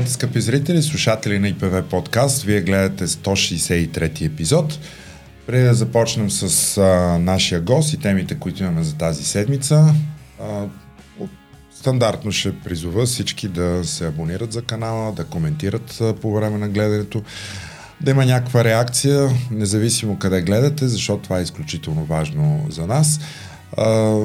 Здравейте, скъпи зрители, слушатели на ИПВ подкаст. Вие гледате 163 епизод. Преди да започнем с а, нашия гост и темите, които имаме за тази седмица, а, стандартно ще призова всички да се абонират за канала, да коментират а, по време на гледането, да има някаква реакция, независимо къде гледате, защото това е изключително важно за нас. А,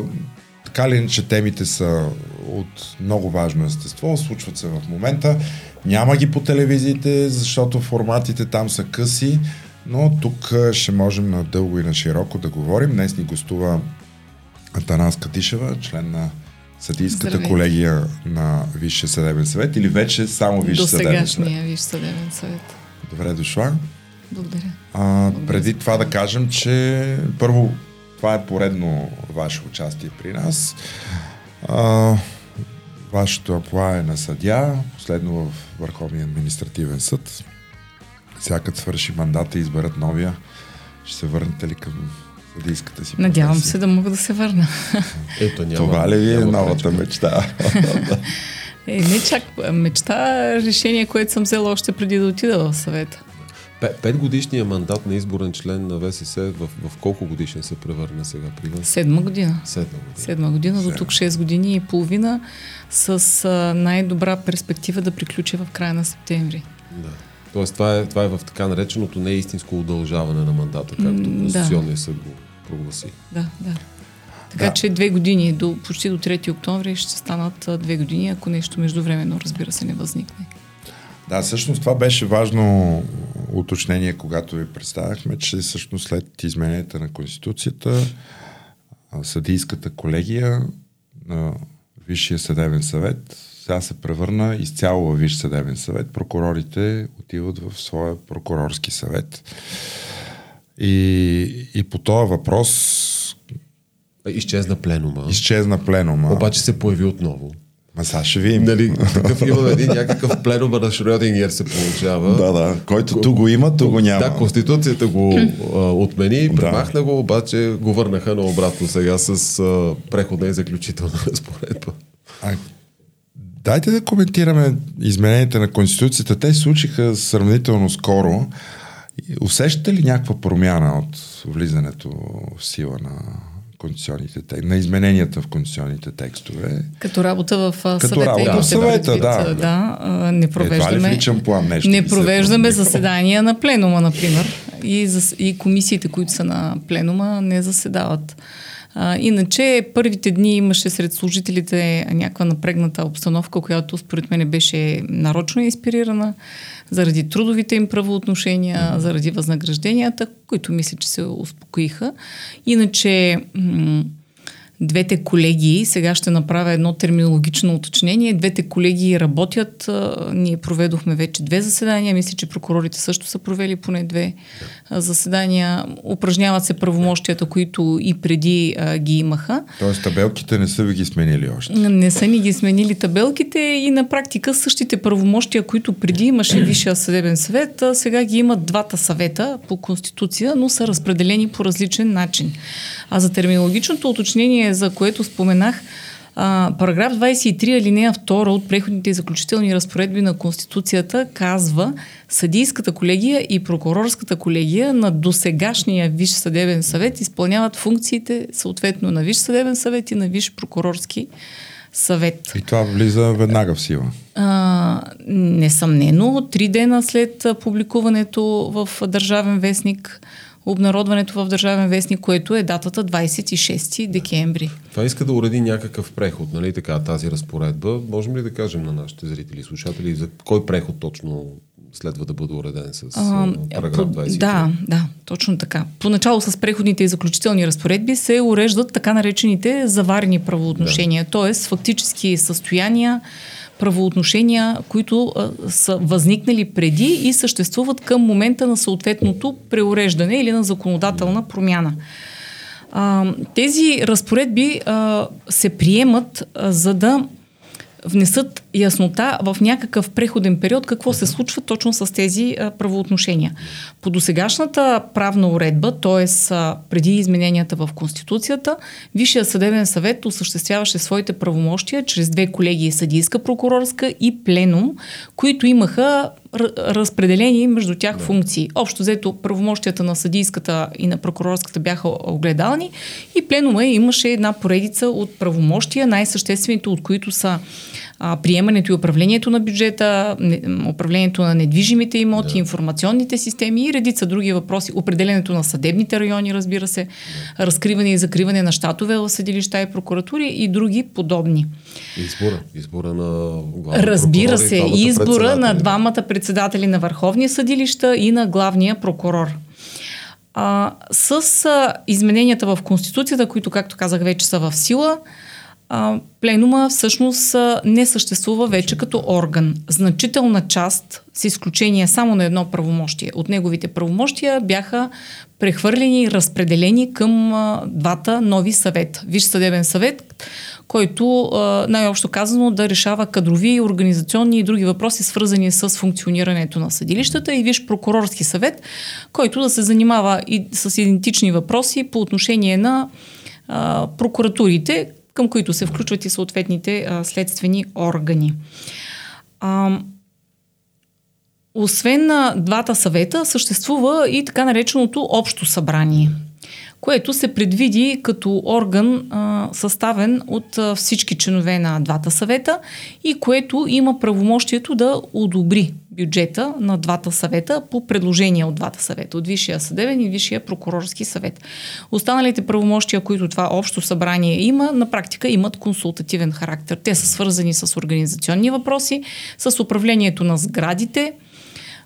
така ли, че темите са от много важно естество, случват се в момента. Няма ги по телевизиите, защото форматите там са къси, но тук ще можем на дълго и на широко да говорим. Днес ни гостува Атанас Катишева, член на Съдийската Здравейте. колегия на Висше съдебен съвет или вече само Висше съдебен съвет? До Висше съдебен съвет. Добре дошла. Благодаря. А, Благодаря. Преди това да кажем, че първо това е поредно ваше участие при нас. А, вашето апла е на съдя, последно в Върховния административен съд. Сега като свърши мандата и изберат новия, ще се върнете ли към съдийската си Надявам професия? се да мога да се върна. Ето, няма, Това ли ви е новата пречка. мечта? е, не чак мечта, решение, което съм взела още преди да отида в съвета. Пет годишния мандат на изборен член на ВСС в, в колко годишен се превърна сега при вас? Седма година. Седма година. Седма година, до тук 6 години и половина с а, най-добра перспектива да приключи в края на септември. Да. Тоест това е, това е в така нареченото неистинско удължаване на мандата, както Конституционният да. съд го прогласи. Да, да. Така да. че две години, до, почти до 3 октомври ще станат две години, ако нещо междувременно, разбира се, не възникне. Да, всъщност това беше важно уточнение, когато ви представяхме, че всъщност след измененията на Конституцията съдийската колегия на Висшия съдебен съвет сега се превърна изцяло в Висш съдебен съвет. Прокурорите отиват в своя прокурорски съвет. И, и по този въпрос Изчезна пленума. Изчезна пленума. Обаче се появи отново. Ма сега ще видим. Нали, такъв имаме един някакъв пленум на Шрёдингер се получава. Да, да. Който ту го има, ту го няма. Да, Конституцията го а, отмени, премахна да. го, обаче го върнаха на обратно сега с а, преходна и заключителна разпоредба. А, дайте да коментираме измененията на Конституцията. Те случиха сравнително скоро. Усещате ли някаква промяна от влизането в сила на конституционните текстове, на измененията в конституционните текстове. Като работа в Като съвета. Работа в съвета, да. да. Не провеждаме, е, това план, нещо не провеждаме заседания на пленума, например. И, и комисиите, които са на пленума, не заседават. А, иначе първите дни имаше сред служителите някаква напрегната обстановка, която според мен беше нарочно инспирирана заради трудовите им правоотношения, mm-hmm. заради възнагражденията, които мисля, че се успокоиха. Иначе м- двете колеги, сега ще направя едно терминологично уточнение, двете колеги работят, ние проведохме вече две заседания, мисля, че прокурорите също са провели поне две заседания, упражняват се правомощията, които и преди а, ги имаха. Тоест табелките не са ви ги сменили още? Не са ни ги сменили табелките и на практика същите правомощия, които преди имаше Висшия съдебен съвет, сега ги имат двата съвета по Конституция, но са разпределени по различен начин. А за терминологичното уточнение, за което споменах, а, параграф 23 алинея 2 от преходните и заключителни разпоредби на Конституцията казва съдийската колегия и прокурорската колегия на досегашния Висш съдебен съвет изпълняват функциите съответно на Висш съдебен съвет и на Висш прокурорски съвет. И това влиза веднага в сила? А, несъмнено, три дена след публикуването в Държавен вестник обнародването в Държавен вестник, което е датата 26 декември. Това иска да уреди някакъв преход, нали така, тази разпоредба. Можем ли да кажем на нашите зрители и слушатели за кой преход точно следва да бъде уреден с а, параграф 20? Да, да, точно така. Поначало с преходните и заключителни разпоредби се уреждат така наречените заварени правоотношения, да. т.е. фактически състояния, правоотношения, които а, са възникнали преди и съществуват към момента на съответното преуреждане или на законодателна промяна. А, тези разпоредби а, се приемат а, за да внесат яснота в някакъв преходен период какво се случва точно с тези правоотношения. По досегашната правна уредба, т.е. преди измененията в Конституцията, Висшия съдебен съвет осъществяваше своите правомощия чрез две колегии съдийска, прокурорска и пленум, които имаха разпределени между тях да. функции. Общо взето правомощията на съдийската и на прокурорската бяха огледални и пленума имаше една поредица от правомощия, най-съществените от които са а, приемането и управлението на бюджета, не, управлението на недвижимите имоти, да. информационните системи и редица други въпроси. Определенето на съдебните райони, разбира се, да. разкриване и закриване на щатове в съдилища и прокуратури и други подобни. Избора. Избора на Разбира се, избора на двамата председатели на Върховния съдилища и на главния прокурор. А, с а, измененията в Конституцията, които, както казах, вече са в сила, а, пленума всъщност не съществува вече като орган. Значителна част, с изключение само на едно правомощие, от неговите правомощия бяха прехвърлени и разпределени към двата нови съвета. Виж съдебен съвет, който най-общо казано да решава кадрови, организационни и други въпроси, свързани с функционирането на съдилищата и виж прокурорски съвет, който да се занимава и с идентични въпроси по отношение на прокуратурите, към които се включват и съответните а, следствени органи. А, освен на двата съвета, съществува и така нареченото общо събрание – което се предвиди като орган а, съставен от а, всички членове на двата съвета и което има правомощието да одобри бюджета на двата съвета по предложение от двата съвета, от Висшия съдебен и Висшия прокурорски съвет. Останалите правомощия, които това общо събрание има, на практика имат консултативен характер. Те са свързани с организационни въпроси, с управлението на сградите,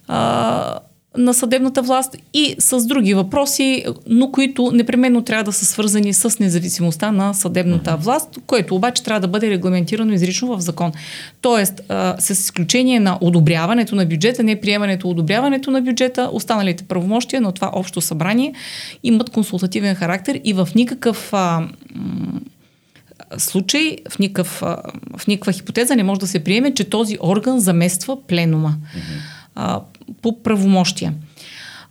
а, на съдебната власт и с други въпроси, но които непременно трябва да са свързани с независимостта на съдебната власт, което обаче трябва да бъде регламентирано изрично в закон. Тоест, а, с изключение на одобряването на бюджета, не приемането, одобряването на бюджета, останалите правомощия на това общо събрание имат консултативен характер и в никакъв а, случай, в, никакъв, в никаква хипотеза не може да се приеме, че този орган замества пленума. Mm-hmm по правомощия.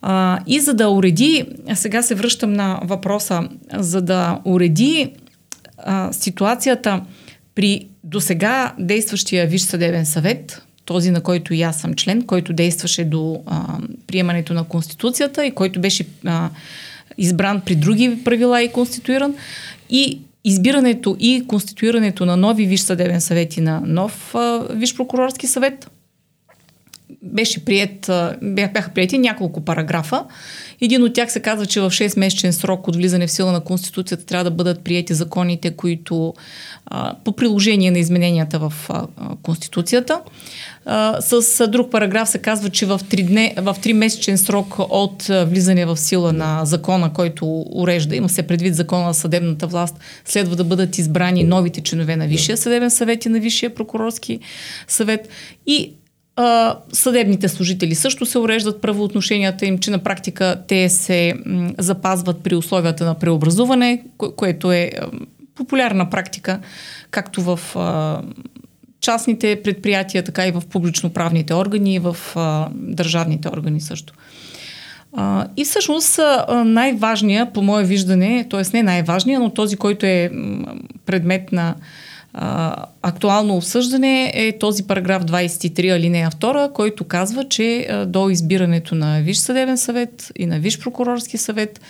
А, и за да уреди, сега се връщам на въпроса, за да уреди а, ситуацията при досега действащия Виш съдебен съвет, този на който и аз съм член, който действаше до а, приемането на Конституцията и който беше а, избран при други правила и конституиран, и избирането и конституирането на нови Виш съдебен съвет и на нов а, Виш прокурорски съвет – беше прият, бяха прияти няколко параграфа. Един от тях се казва, че в 6-месечен срок от влизане в сила на Конституцията трябва да бъдат прияти законите, които по приложение на измененията в Конституцията. С друг параграф се казва, че в 3, дне, в 3-месечен срок от влизане в сила на закона, който урежда, има се предвид закона на съдебната власт, следва да бъдат избрани новите членове на Висшия съдебен съвет и на Висшия прокурорски съвет. И съдебните служители също се уреждат правоотношенията им, че на практика те се запазват при условията на преобразуване, кое, което е популярна практика, както в частните предприятия, така и в публично-правните органи и в държавните органи също. И всъщност най-важният, по мое виждане, т.е. не най-важният, но този, който е предмет на актуално обсъждане е този параграф 23 алинея 2, който казва, че до избирането на Виш съдебен съвет и на Виш прокурорски съвет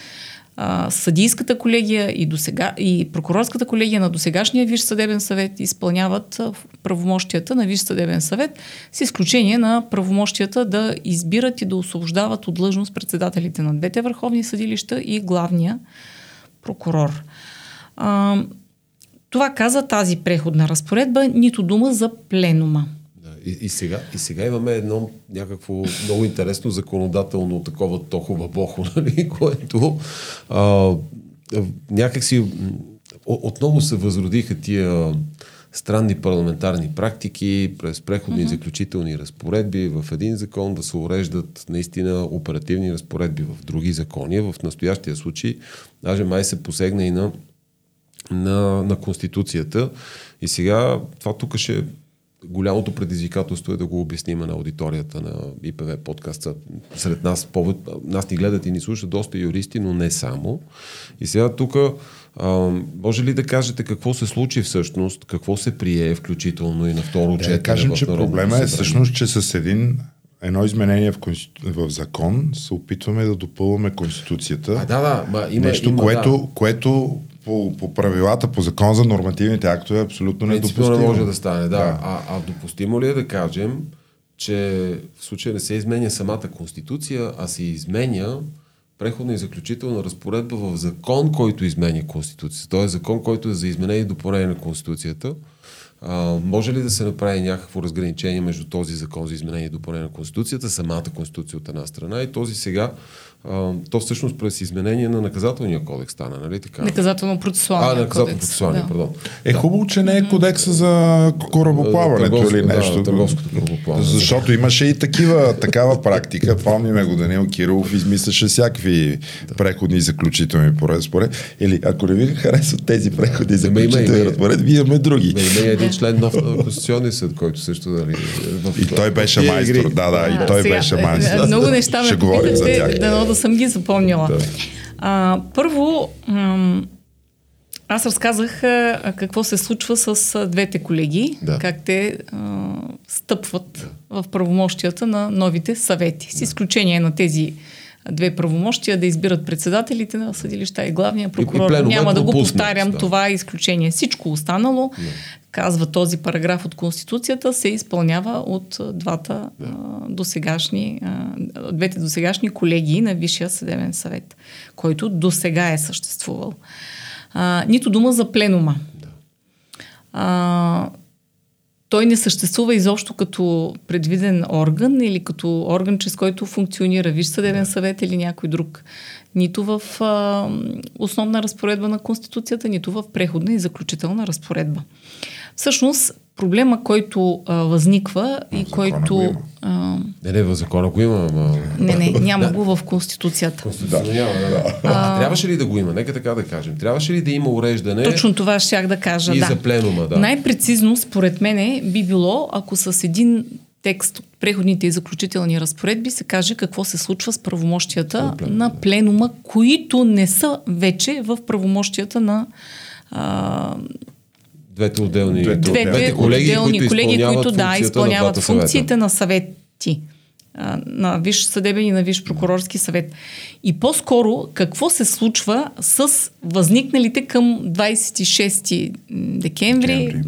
съдийската колегия и, досега, и прокурорската колегия на досегашния Виш съдебен съвет изпълняват правомощията на Виш съдебен съвет, с изключение на правомощията да избират и да освобождават от длъжност председателите на двете върховни съдилища и главния прокурор. Това каза тази преходна разпоредба, нито дума за пленума. Да, и, и, сега, и сега имаме едно някакво много интересно законодателно такова тохова бохо, нали, което а, някакси отново се възродиха тия странни парламентарни практики през преходни и заключителни разпоредби в един закон да се уреждат наистина оперативни разпоредби в други закони. В настоящия случай даже май се посегна и на на, на Конституцията. И сега това тук ще голямото предизвикателство е да го обясним на аудиторията на ИПВ подкаста. Сред нас, повод, нас ни гледат и ни слушат доста юристи, но не само. И сега тук може ли да кажете какво се случи всъщност, какво се прие, включително и на второ да, четене? Да кажем, че проблема е всъщност, че с един едно изменение в, конститу... в закон се опитваме да допълваме Конституцията. А, да, да, ма, има, нещо, има, което, да. което по, по правилата, по закон за нормативните актове е абсолютно недопустимо. не може да стане, да. да. А, а допустимо ли е да кажем, че в случая не се изменя самата Конституция, а се изменя преходна и заключителна разпоредба в закон, който изменя Конституцията. Е закон, който е за изменение и допълнение на Конституцията. А, може ли да се направи някакво разграничение между този закон за изменение и допълнение на Конституцията, самата Конституция от една страна и този сега а, то всъщност през изменение на наказателния кодекс стана, нали така? Наказателно-процесуалния А, наказателно-процесуалния, да. пардон. Е да. хубаво, че не е кодекса за корабоплаването или нещо. Да, търговското корабоплаване. Защото имаше и такива, такава практика. Помниме го Данил Кирилов измисляше всякакви да. преходни и заключителни разпоред. Или ако не ви харесват тези преходни и заключителни разпоред, вие имаме други. Има един член нов Конституционния съд, който също дали. В... И той беше майстор. Да, да, и той беше майстор. Много неща ме попитате, да да съм ги запомнила. Да. А, първо, аз разказах а, какво се случва с а, двете колеги, да. как те а, стъпват да. в правомощията на новите съвети, с изключение на тези две правомощия да избират председателите на съдилища и главния прокурор. И, и Няма да го повтарям, да. това е изключение. Всичко останало, да. казва този параграф от Конституцията, се изпълнява от двата да. а, досегашни, а, двете досегашни колеги на Висшия съдебен съвет, който досега е съществувал. А, нито дума за пленума. Да. А, той не съществува изобщо като предвиден орган или като орган, чрез който функционира Виж съдебен съвет или някой друг. Нито в а, основна разпоредба на Конституцията, нито в преходна и заключителна разпоредба. Всъщност, проблема, който а, възниква и който... А, не, не, в закона го има, ама... Не, не, няма го в Конституцията. Конституцията да. няма, да. А, Трябваше ли да го има? Нека така да кажем. Трябваше ли да има уреждане? Точно това щях да кажа, и да. за пленума, да. Най-прецизно, според мене, би било, ако с един текст от преходните и заключителни разпоредби се каже какво се случва с правомощията на пленума, които не са вече в правомощията на а, Двете отделни двете, двете, двете колеги, отделни които колеги, които да, изпълняват на функциите на съвети на Виш съдебен и на Виш прокурорски съвет. И по-скоро какво се случва с възникналите към 26 декември, декември.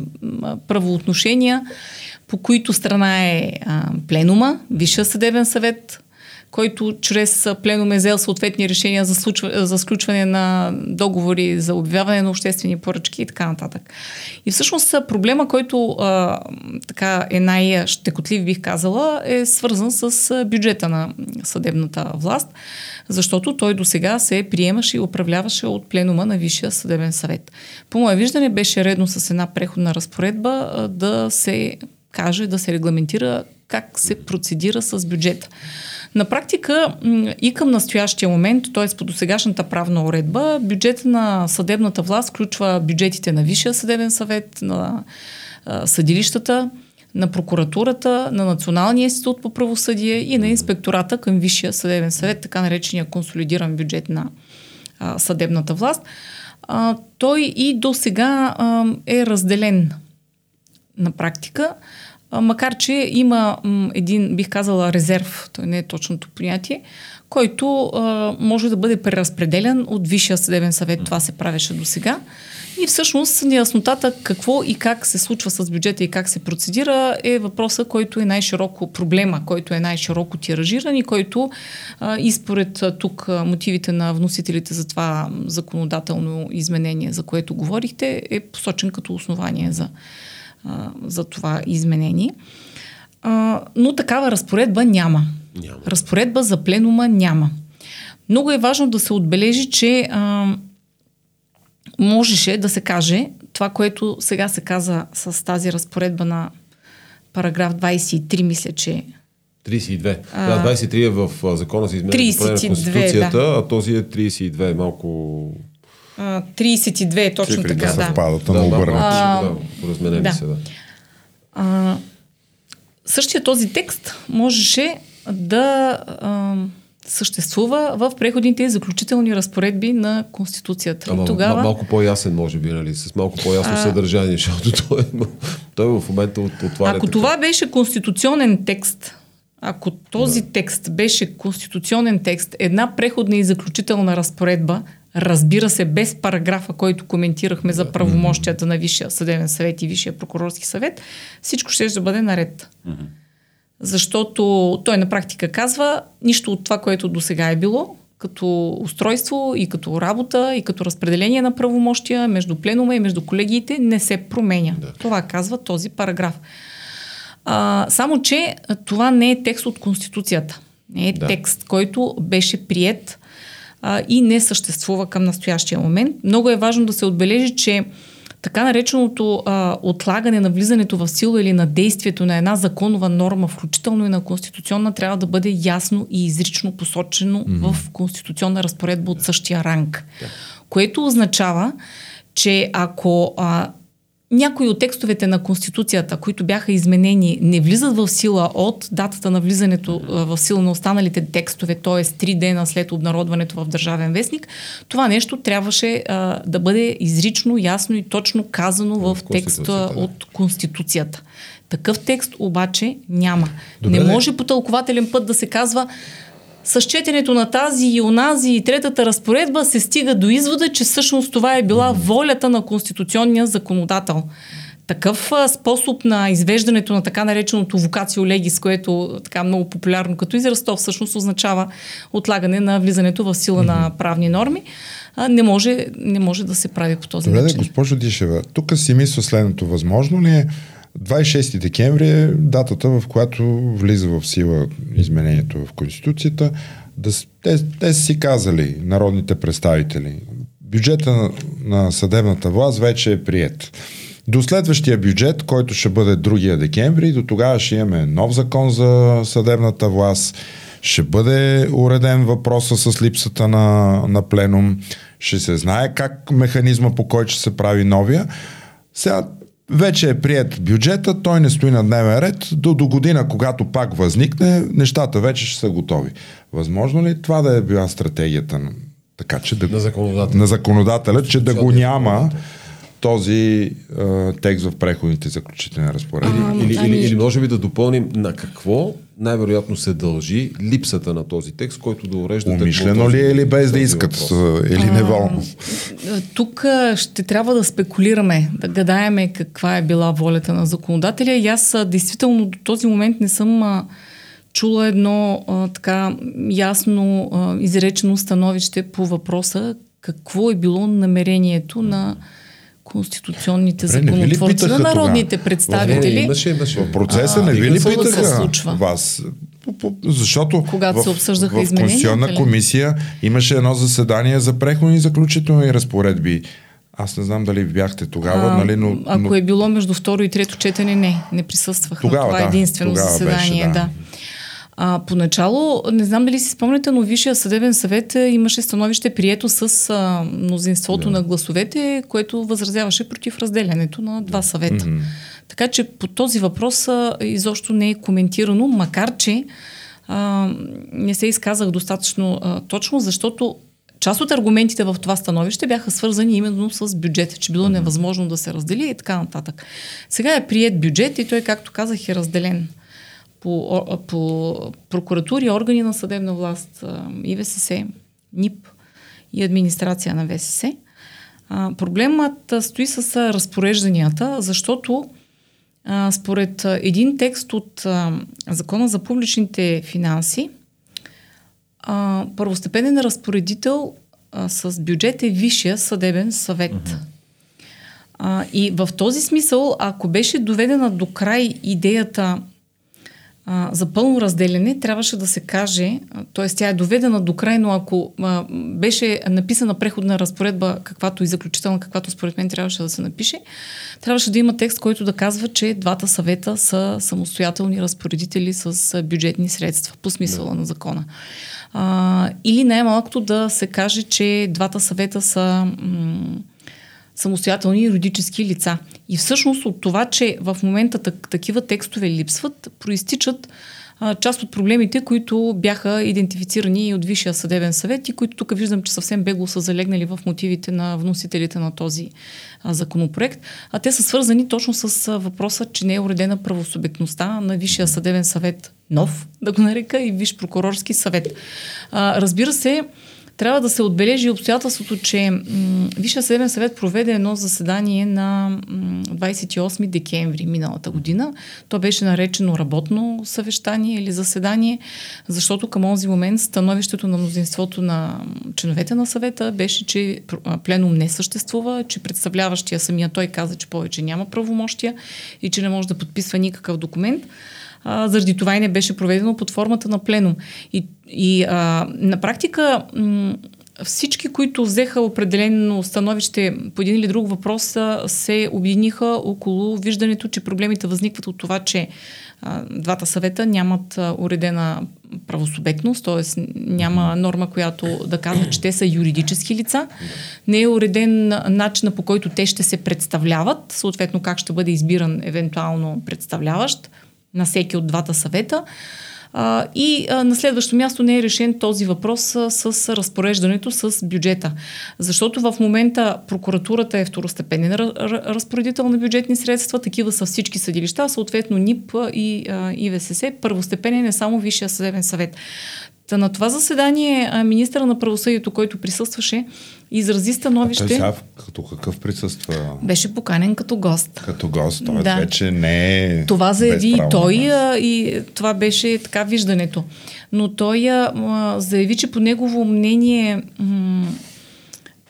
правоотношения, по които страна е а, пленума, Висша съдебен съвет, който чрез пленум е взел съответни решения за, случва, за сключване на договори, за обявяване на обществени поръчки и така нататък. И всъщност проблема, който а, така е най-щекотлив, бих казала, е свързан с бюджета на съдебната власт, защото той до сега се приемаше и управляваше от пленума на Висшия съдебен съвет. По мое виждане беше редно с една преходна разпоредба да се каже, да се регламентира как се процедира с бюджета. На практика и към настоящия момент, т.е. по досегашната правна уредба, бюджета на съдебната власт включва бюджетите на Висшия съдебен съвет, на съдилищата, на прокуратурата, на Националния институт по правосъдие и на инспектората към Висшия съдебен съвет, така наречения консолидиран бюджет на а, съдебната власт. А, той и до сега а, е разделен на практика макар че има един, бих казала, резерв, той не е точното понятие, който а, може да бъде преразпределен от Висшия съдебен съвет. Това се правеше до сега. И всъщност неяснотата какво и как се случва с бюджета и как се процедира е въпроса, който е най-широко проблема, който е най-широко тиражиран и който а, и според тук мотивите на вносителите за това законодателно изменение, за което говорихте, е посочен като основание за а, за това изменение. А, но такава разпоредба няма. няма. Разпоредба за пленума няма. Много е важно да се отбележи, че а, можеше да се каже това, което сега се каза с тази разпоредба на параграф 23, мисля, че 32. А, да, 23 е в закона за изменение на Конституцията, да. а този е 32, малко 32 е точно Цифрите така, да. съвпадат, да, да, да, да, да. се, да. А, същия този текст можеше да а, съществува в преходните и заключителни разпоредби на Конституцията. Ама, тогава... малко по-ясен, може би, нали? С малко по-ясно а... съдържание, защото той, е, той в момента от, отваря. Ако така. това беше конституционен текст, ако този да. текст беше конституционен текст, една преходна и заключителна разпоредба, разбира се, без параграфа, който коментирахме за правомощията на Висшия съдебен съвет и Висшия прокурорски съвет, всичко ще да бъде наред. Защото той на практика казва, нищо от това, което до сега е било, като устройство и като работа и като разпределение на правомощия между пленума и между колегиите не се променя. Да. Това казва този параграф. А, само, че това не е текст от Конституцията. Не е да. текст, който беше прият а, и не съществува към настоящия момент. Много е важно да се отбележи, че така нареченото а, отлагане на влизането в сила или на действието на една законова норма, включително и на конституционна, трябва да бъде ясно и изрично посочено mm-hmm. в конституционна разпоредба от същия ранг. Yeah. Което означава, че ако а, някои от текстовете на Конституцията, които бяха изменени, не влизат в сила от датата на влизането в сила на останалите текстове, т.е. три дена след обнародването в Държавен вестник, това нещо трябваше а, да бъде изрично, ясно и точно казано в, текста да. от Конституцията. Такъв текст обаче няма. Добре, не може по тълкователен път да се казва с четенето на тази и онази и третата разпоредба се стига до извода, че всъщност това е била волята на конституционния законодател. Такъв способ на извеждането на така нареченото вокацио легис, което така много популярно като израз, то всъщност означава отлагане на влизането в сила на правни норми, не, може, не може да се прави по този Добре, начин. Добре, госпожо Дишева, тук си мисля следното. Възможно ли е 26 декември е датата, в която влиза в сила изменението в Конституцията. Да, те, те си казали, народните представители, бюджета на, на съдебната власт вече е прият. До следващия бюджет, който ще бъде другия декември, до тогава ще имаме нов закон за съдебната власт, ще бъде уреден въпроса с липсата на, на пленум, ще се знае как механизма по който ще се прави новия. Сега вече е прият бюджета, той не стои на дневен ред. До, до година, когато пак възникне, нещата вече ще са готови. Възможно ли това да е била стратегията на, така, че да, на, законодателя. на законодателя, че да го няма този е, текст в преходните заключителни разпоредби. Или, или, или, или може би да допълним на какво най-вероятно се дължи липсата на този текст, който да урежда... Умишлено ли е или без да искат? Въпрос. Или неволно? Тук ще трябва да спекулираме, да гадаеме каква е била волята на законодателя. И аз действително до този момент не съм а, чула едно а, така ясно а, изречено становище по въпроса какво е било намерението на конституционните законотворци, на народните тогава? представители. Не, имаше, имаше. В процеса а, не ви ли питаха се случва? вас? Защото Когато в, се обсъждаха в, в Конституционна комисия имаше едно заседание за преходни и заключителни разпоредби. Аз не знам дали бяхте тогава, а, нали, но, Ако но... е било между второ и трето четене, не, не присъствах. Тогава, това е да, единствено заседание, беше, да. да. А, поначало, не знам дали си спомняте, но Висшия съдебен съвет е, имаше становище прието с а, мнозинството да. на гласовете, което възразяваше против разделянето на два съвета. Mm-hmm. Така че по този въпрос а, изобщо не е коментирано, макар че а, не се изказах достатъчно а, точно, защото част от аргументите в това становище бяха свързани именно с бюджета, че било невъзможно да се раздели и така нататък. Сега е прият бюджет и той, както казах, е разделен по, по прокуратури, органи на съдебна власт, ИВСС, НИП и администрация на ВСС. А, проблемът стои с разпорежданията, защото а, според един текст от а, Закона за публичните финанси, а, първостепенен разпоредител а, с бюджет е Висшия съдебен съвет. А, и в този смисъл, ако беше доведена до край идеята а, за пълно разделяне трябваше да се каже, т.е. тя е доведена до край, но ако а, беше написана преходна разпоредба, каквато и заключителна, каквато според мен трябваше да се напише, трябваше да има текст, който да казва, че двата съвета са самостоятелни разпоредители с бюджетни средства, по смисъла да. на закона. А, или най-малкото да се каже, че двата съвета са м- самостоятелни юридически лица. И всъщност от това, че в момента такива текстове липсват, проистичат част от проблемите, които бяха идентифицирани от Висшия съдебен съвет и които тук виждам, че съвсем бегло са залегнали в мотивите на вносителите на този законопроект. А те са свързани точно с въпроса, че не е уредена правосубектността на Висшия съдебен съвет нов, да го нарека, и Висш прокурорски съвет. Разбира се, трябва да се отбележи обстоятелството, че м- Висшия съдебен съвет проведе едно заседание на м- 28 декември миналата година. То беше наречено работно съвещание или заседание, защото към този момент становището на мнозинството на членовете на съвета беше, че пленум не съществува, че представляващия самия той каза, че повече няма правомощия и че не може да подписва никакъв документ а, заради това и не беше проведено под формата на пленум. И, и а, на практика м- всички, които взеха определено становище по един или друг въпрос, се обединиха около виждането, че проблемите възникват от това, че а, двата съвета нямат а, уредена правосубектност, т.е. няма норма, която да казва, че те са юридически лица. Не е уреден начина по който те ще се представляват, съответно как ще бъде избиран евентуално представляващ на всеки от двата съвета. И на следващо място не е решен този въпрос с разпореждането с бюджета. Защото в момента прокуратурата е второстепенен разпоредител на бюджетни средства, такива са всички съдилища, съответно НИП и ИВСС, първостепенен е само Висшия съдебен съвет. На това заседание министра на правосъдието, който присъстваше, изрази становище. А той сега като какъв присъства? Беше поканен като гост. Като гост, той да. вече не е. Това заяви и той а, и това беше така виждането. Но той а, заяви, че по негово мнение м-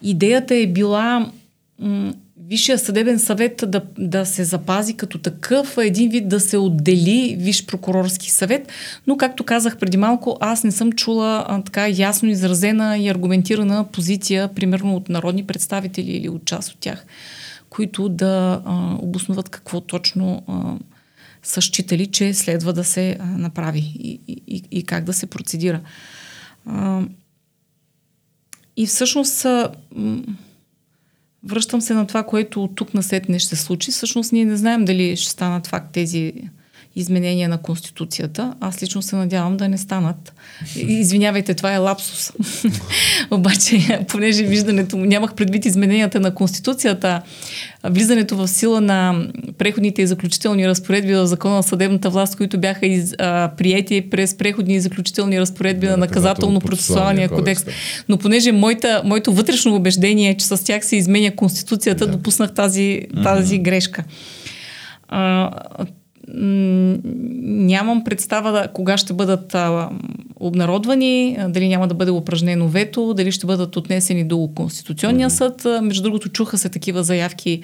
идеята е била м- Висшия съдебен съвет да, да се запази като такъв, един вид да се отдели Виш прокурорски съвет, но както казах преди малко, аз не съм чула а, така ясно изразена и аргументирана позиция, примерно от народни представители или от част от тях, които да а, обосноват какво точно а, са считали, че следва да се а, направи и, и, и как да се процедира. А, и всъщност а, Връщам се на това, което от тук не ще се случи. Всъщност ние не знаем дали ще станат факт тези изменения на Конституцията. Аз лично се надявам да не станат. Извинявайте, това е лапсус. Обаче, понеже виждането му нямах предвид измененията на Конституцията, влизането в сила на преходните и заключителни разпоредби в Закона на съдебната власт, които бяха из, а, приети през преходни и заключителни разпоредби на наказателно-процесуалния кодекс. Но понеже моята, моето вътрешно убеждение е, че с тях се изменя Конституцията, да. допуснах тази, тази mm-hmm. грешка. А, нямам представа да, кога ще бъдат а, обнародвани, а, дали няма да бъде упражнено вето, дали ще бъдат отнесени до Конституционния съд. А, между другото, чуха се такива заявки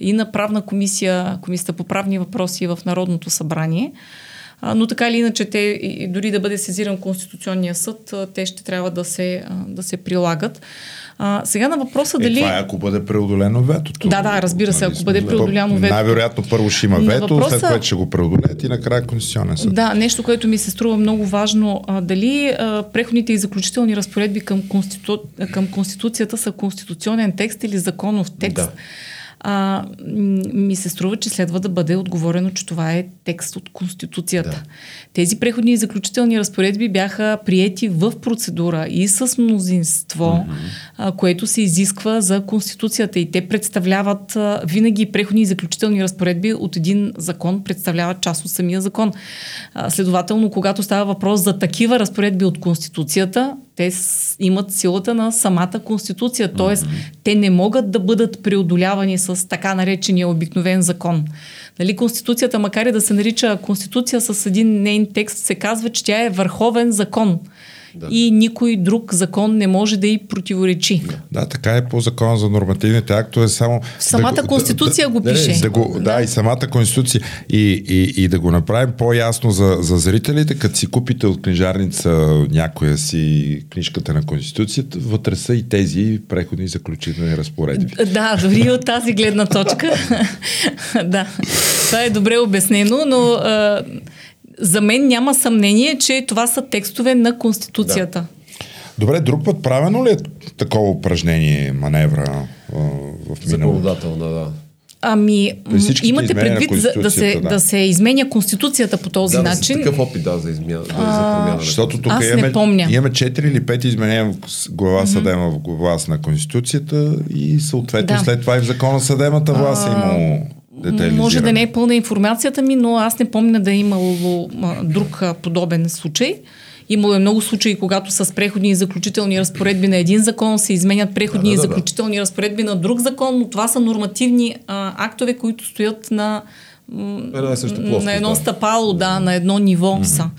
и на правна комисия, комисията по правни въпроси в Народното събрание. А, но така или иначе, те, дори да бъде сезиран Конституционния съд, те ще трябва да се, да се прилагат. А, сега на въпроса е, дали... Това е ако бъде преодолено ветото. Да, да, разбира се, ако бъде преодоляно вето. Най-вероятно първо ще има вето, въпроса... след което ще го преодолеят и накрая Конституционен съд. Да, нещо, което ми се струва много важно. А, дали а, преходните и заключителни разпоредби към, конститу... към Конституцията са конституционен текст или законов текст? Да а, ми се струва, че следва да бъде отговорено, че това е текст от Конституцията. Да. Тези преходни и заключителни разпоредби бяха приети в процедура и с мнозинство, mm-hmm. а, което се изисква за Конституцията. И те представляват а, винаги преходни и заключителни разпоредби от един закон, представляват част от самия закон. А, следователно, когато става въпрос за такива разпоредби от Конституцията, те имат силата на самата Конституция, т.е. Mm-hmm. те не могат да бъдат преодолявани с така наречения обикновен закон. Нали, Конституцията, макар и да се нарича Конституция с един нейн текст, се казва, че тя е върховен закон да. и никой друг закон не може да й противоречи. Да, така е по закона за нормативните актове. Само самата да, конституция да, го пише. Да, да, го, да. да, и самата конституция. И, и, и да го направим по-ясно за, за зрителите, като си купите от книжарница някоя си книжката на конституцията, вътре са и тези преходни заключителни разпоредби. Да, дори от тази гледна точка. да, това е добре обяснено, но за мен няма съмнение, че това са текстове на Конституцията. Да. Добре, друг път правено ли е такова упражнение, маневра а, в миналото? Законодателна, да. Ами, всичките имате предвид за, да, се, да. да се изменя Конституцията по този Да, начин. да, такъв опит да, за, измя... да, за промяна. Защото тук Аз не имаме, помня. имаме 4 или 5 изменения в глава съдема в глава на Конституцията и съответно Да. след това и в закона съдебната власт е имало детайлизиране. Може да не е пълна информацията ми, но аз не помня да е имало друг подобен случай. Имало е много случаи, когато с преходни и заключителни разпоредби на един закон се изменят преходни Да, да, и да, да. заключителни разпоредби на друг закон, но това са нормативни а, актове, които стоят на, м, и плоскост, на едно да. стъпало, да, на едно ниво са.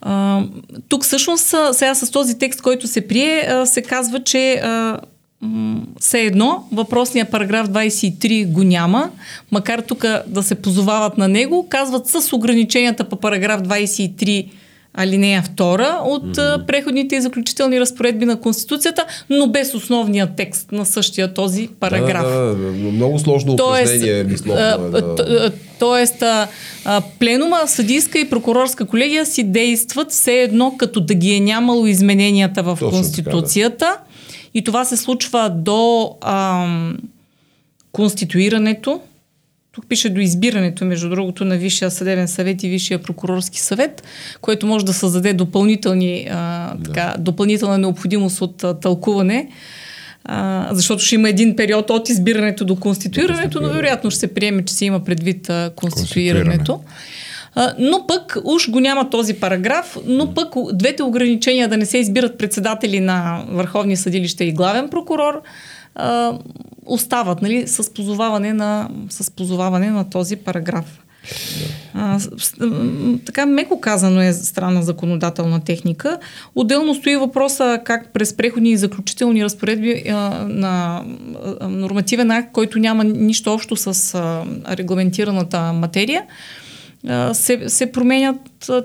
А, тук всъщност сега с този текст, който се прие, се казва, че а, все едно въпросният параграф 23 го няма, макар тук да се позовават на него, казват с ограниченията по параграф 23 алинея 2 от а, преходните и заключителни разпоредби на Конституцията, но без основния текст на същия този параграф. Да, да, да, много сложно упражнение, мисловно е. Да. Тоест, а, а, пленума, съдийска и прокурорска колегия си действат все едно като да ги е нямало измененията в Точно така, Конституцията. И това се случва до ам, конституирането. Тук пише до избирането, между другото, на Висшия съдебен съвет и Висшия прокурорски съвет, което може да създаде допълнителни, а, така, допълнителна необходимост от а, тълкуване. А, защото ще има един период от избирането до конституирането, но вероятно ще се приеме, че се има предвид а, конституирането. Но пък уж го няма този параграф, но пък двете ограничения да не се избират председатели на Върховни съдилища и главен прокурор остават нали, с, позоваване на, с позоваване на този параграф. А, така меко казано е странна законодателна техника. Отделно стои въпроса как през преходни и заключителни разпоредби а, на а, нормативен акт, който няма нищо общо с а, регламентираната материя, се, се променят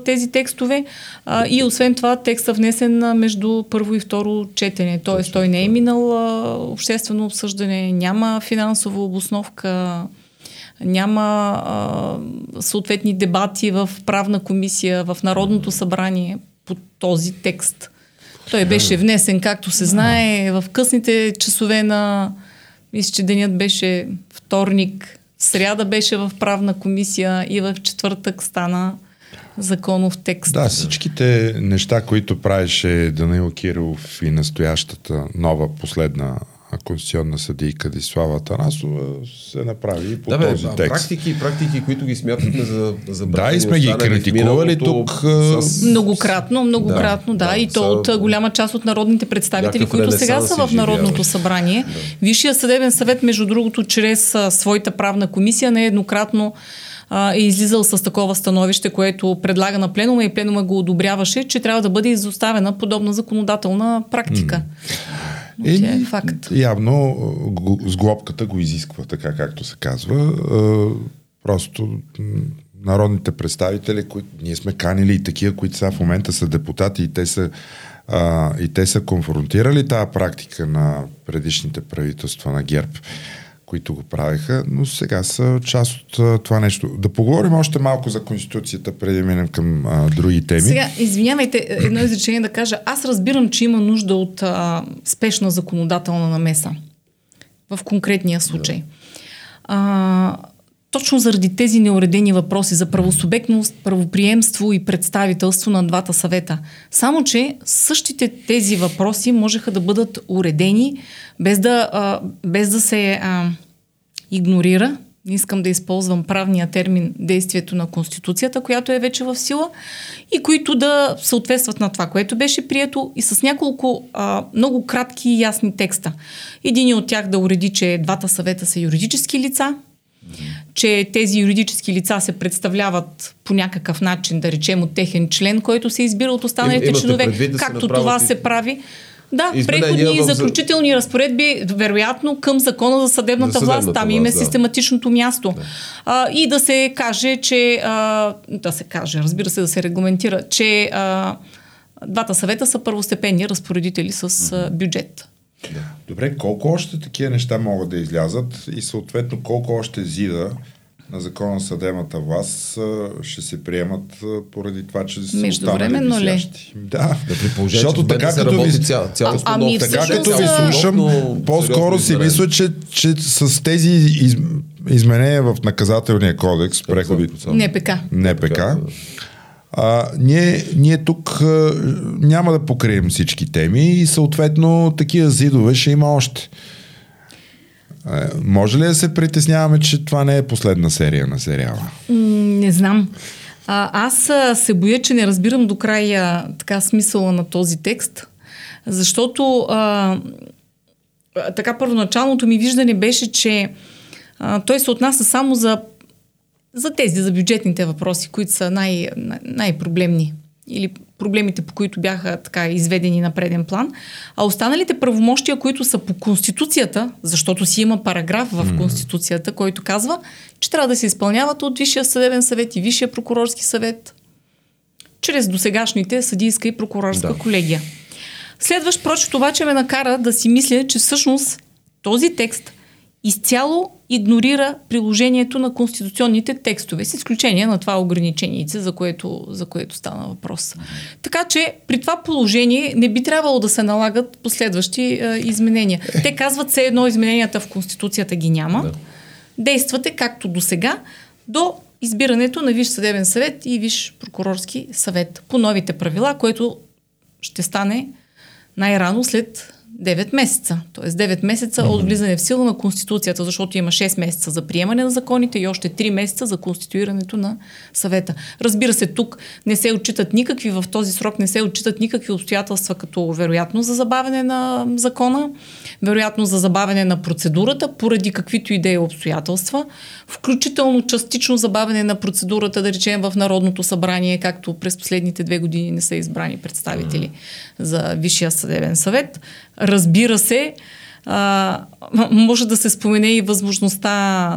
тези текстове а, и освен това текста внесен а, между първо и второ четене. Т.е. той не е минал а, обществено обсъждане, няма финансова обосновка, няма а, съответни дебати в правна комисия, в Народното събрание по този текст. Той беше внесен, както се знае, в късните часове на... Мисля, че денят беше вторник, сряда беше в правна комисия и в четвъртък стана законов текст. Да, всичките неща, които правеше Данаил Кирилов и настоящата нова последна конституционна съдийка Дислава Танасова се направи и по Да, бе, този а, текст. практики, практики, които ги смятахме за, за Да, и сме ги критикували тук, а, Многократно, многократно, да. Да, да. да, И то са- от голяма част от народните представители, Някакъв които сега са в. Народното събрание. Висшия съдебен съвет, между другото, чрез а, своята правна комисия нееднократно а, е излизал с такова становище, което предлага на пленума и пленума го одобряваше, че трябва да бъде изоставена подобна законодателна практика. Но Е, тя е факт. Явно го- сглобката го изисква, така както се казва. Просто народните представители, които ние сме канили и такива, които сега в момента са депутати и те са, а, и те са конфронтирали тази практика на предишните правителства на ГЕРБ, които го правеха, но сега са част от а, това нещо. Да поговорим още малко за Конституцията, преди да минем към а, други теми. Сега, извинявайте, едно изречение да кажа. Аз разбирам, че има нужда от а, спешна законодателна намеса в конкретния случай. А, точно заради тези неуредени въпроси за правосубектност, правоприемство и представителство на двата съвета. Само, че същите тези въпроси можеха да бъдат уредени без да, а, без да се а, игнорира, не искам да използвам правния термин действието на Конституцията, която е вече в сила, и които да съответстват на това, което беше прието и с няколко а, много кратки и ясни текста. Един от тях да уреди, че двата съвета са юридически лица, че тези юридически лица се представляват по някакъв начин, да речем от техен член, който се избира от останалите Имате членове, да както това и- се прави. Да, преходни и заключителни разпоредби, вероятно към закона за съдебната, За власт. съдебната Там им е власт, да. систематичното място. А, и да се каже, че. А, да се каже, разбира се, да се регламентира, че а, двата съвета са първостепенни разпоредители с а, бюджет. Добре, колко още такива неща могат да излязат и съответно колко още зида на закона за съдебната власт а, ще се приемат поради това, че са Междувременно ли? Да. Да, Защото така се като ви- ця, цялостно А- ами Така като ви а- слушам, Но по-скоро си мисля, че, че с тези из, изменения в наказателния кодекс, преходи НПК. НПК, а, ние, ние тук а, няма да покрием всички теми и съответно такива зидове ще има още. А, може ли да се притесняваме, че това не е последна серия на сериала? Не знам. А, аз се боя, че не разбирам до края така смисъла на този текст, защото а, така първоначалното ми виждане беше, че а, той се отнася само за, за тези, за бюджетните въпроси, които са най, най- най-проблемни или проблемите, по които бяха така изведени на преден план, а останалите правомощия, които са по Конституцията, защото си има параграф в Конституцията, който казва, че трябва да се изпълняват от Висшия съдебен съвет и Висшия прокурорски съвет, чрез досегашните съдийска и прокурорска Да. да. колегия. Следващ прочит обаче ме накара да си мисля, че всъщност този текст изцяло игнорира приложението на конституционните текстове, с изключение на това ограничение, за което, за което стана въпрос. Така че при това положение не би трябвало да се налагат последващи е, изменения. Те казват все едно измененията в Конституцията ги няма. Да. Действате както до сега, до избирането на Висш съдебен съвет и Висш прокурорски съвет по новите правила, което ще стане най-рано след 9 месеца. Тоест 9 месеца от влизане в сила на Конституцията, защото има 6 месеца за приемане на законите и още 3 месеца за конституирането на съвета. Разбира се, тук не се отчитат никакви, в този срок не се отчитат никакви обстоятелства, като вероятно за забавяне на закона, вероятно за забавяне на процедурата, поради каквито и да е обстоятелства, включително частично забавяне на процедурата, да речем в Народното събрание, както през последните две години не са избрани представители за Висшия съдебен съвет. Разбира се, а, може да се спомене и възможността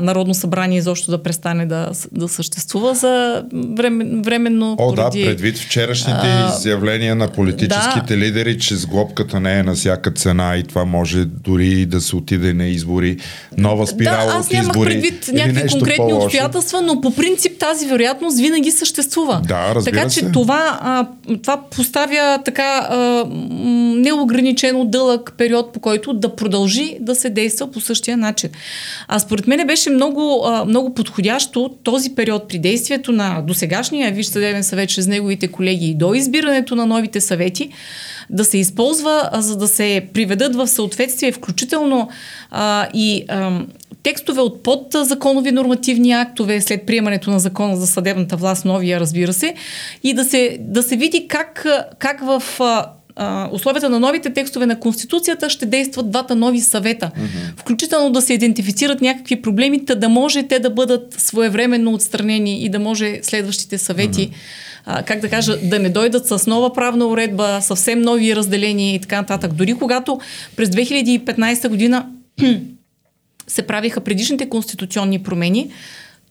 Народно събрание изобщо да престане да, да съществува за времен, временно. О, поради... да, предвид вчерашните А, изявления на политическите лидери, че сглобката не е на всяка цена и това може дори да се отиде на избори, нова спирала да, аз от нямах избори. предвид някакви конкретни по-лошо. обстоятелства, но по принцип тази вероятност винаги съществува. Да, разбира така че се. това, а, това поставя така а, неограничено дълъг период, по който да продължи да се действа по същия начин. А според мен беше много, а, много подходящо този период при действието на досегашния Висш съдебен съвет чрез неговите колеги и до избирането на новите съвети да се използва, а, за да се приведат в съответствие, включително а, и ам, текстове от подзаконови нормативни актове след приемането на закона за съдебната власт, новия, разбира се, и да се, да се види как, а, как в а, условията на новите текстове на Конституцията ще действат двата нови съвета. Mm-hmm. Включително да се идентифицират някакви проблеми, та да може те да бъдат своевременно отстранени и да може следващите съвети mm-hmm. а, как да кажа, да не дойдат с нова правна уредба, съвсем нови разделения и така нататък. Дори когато през 2015 година се правиха предишните конституционни промени,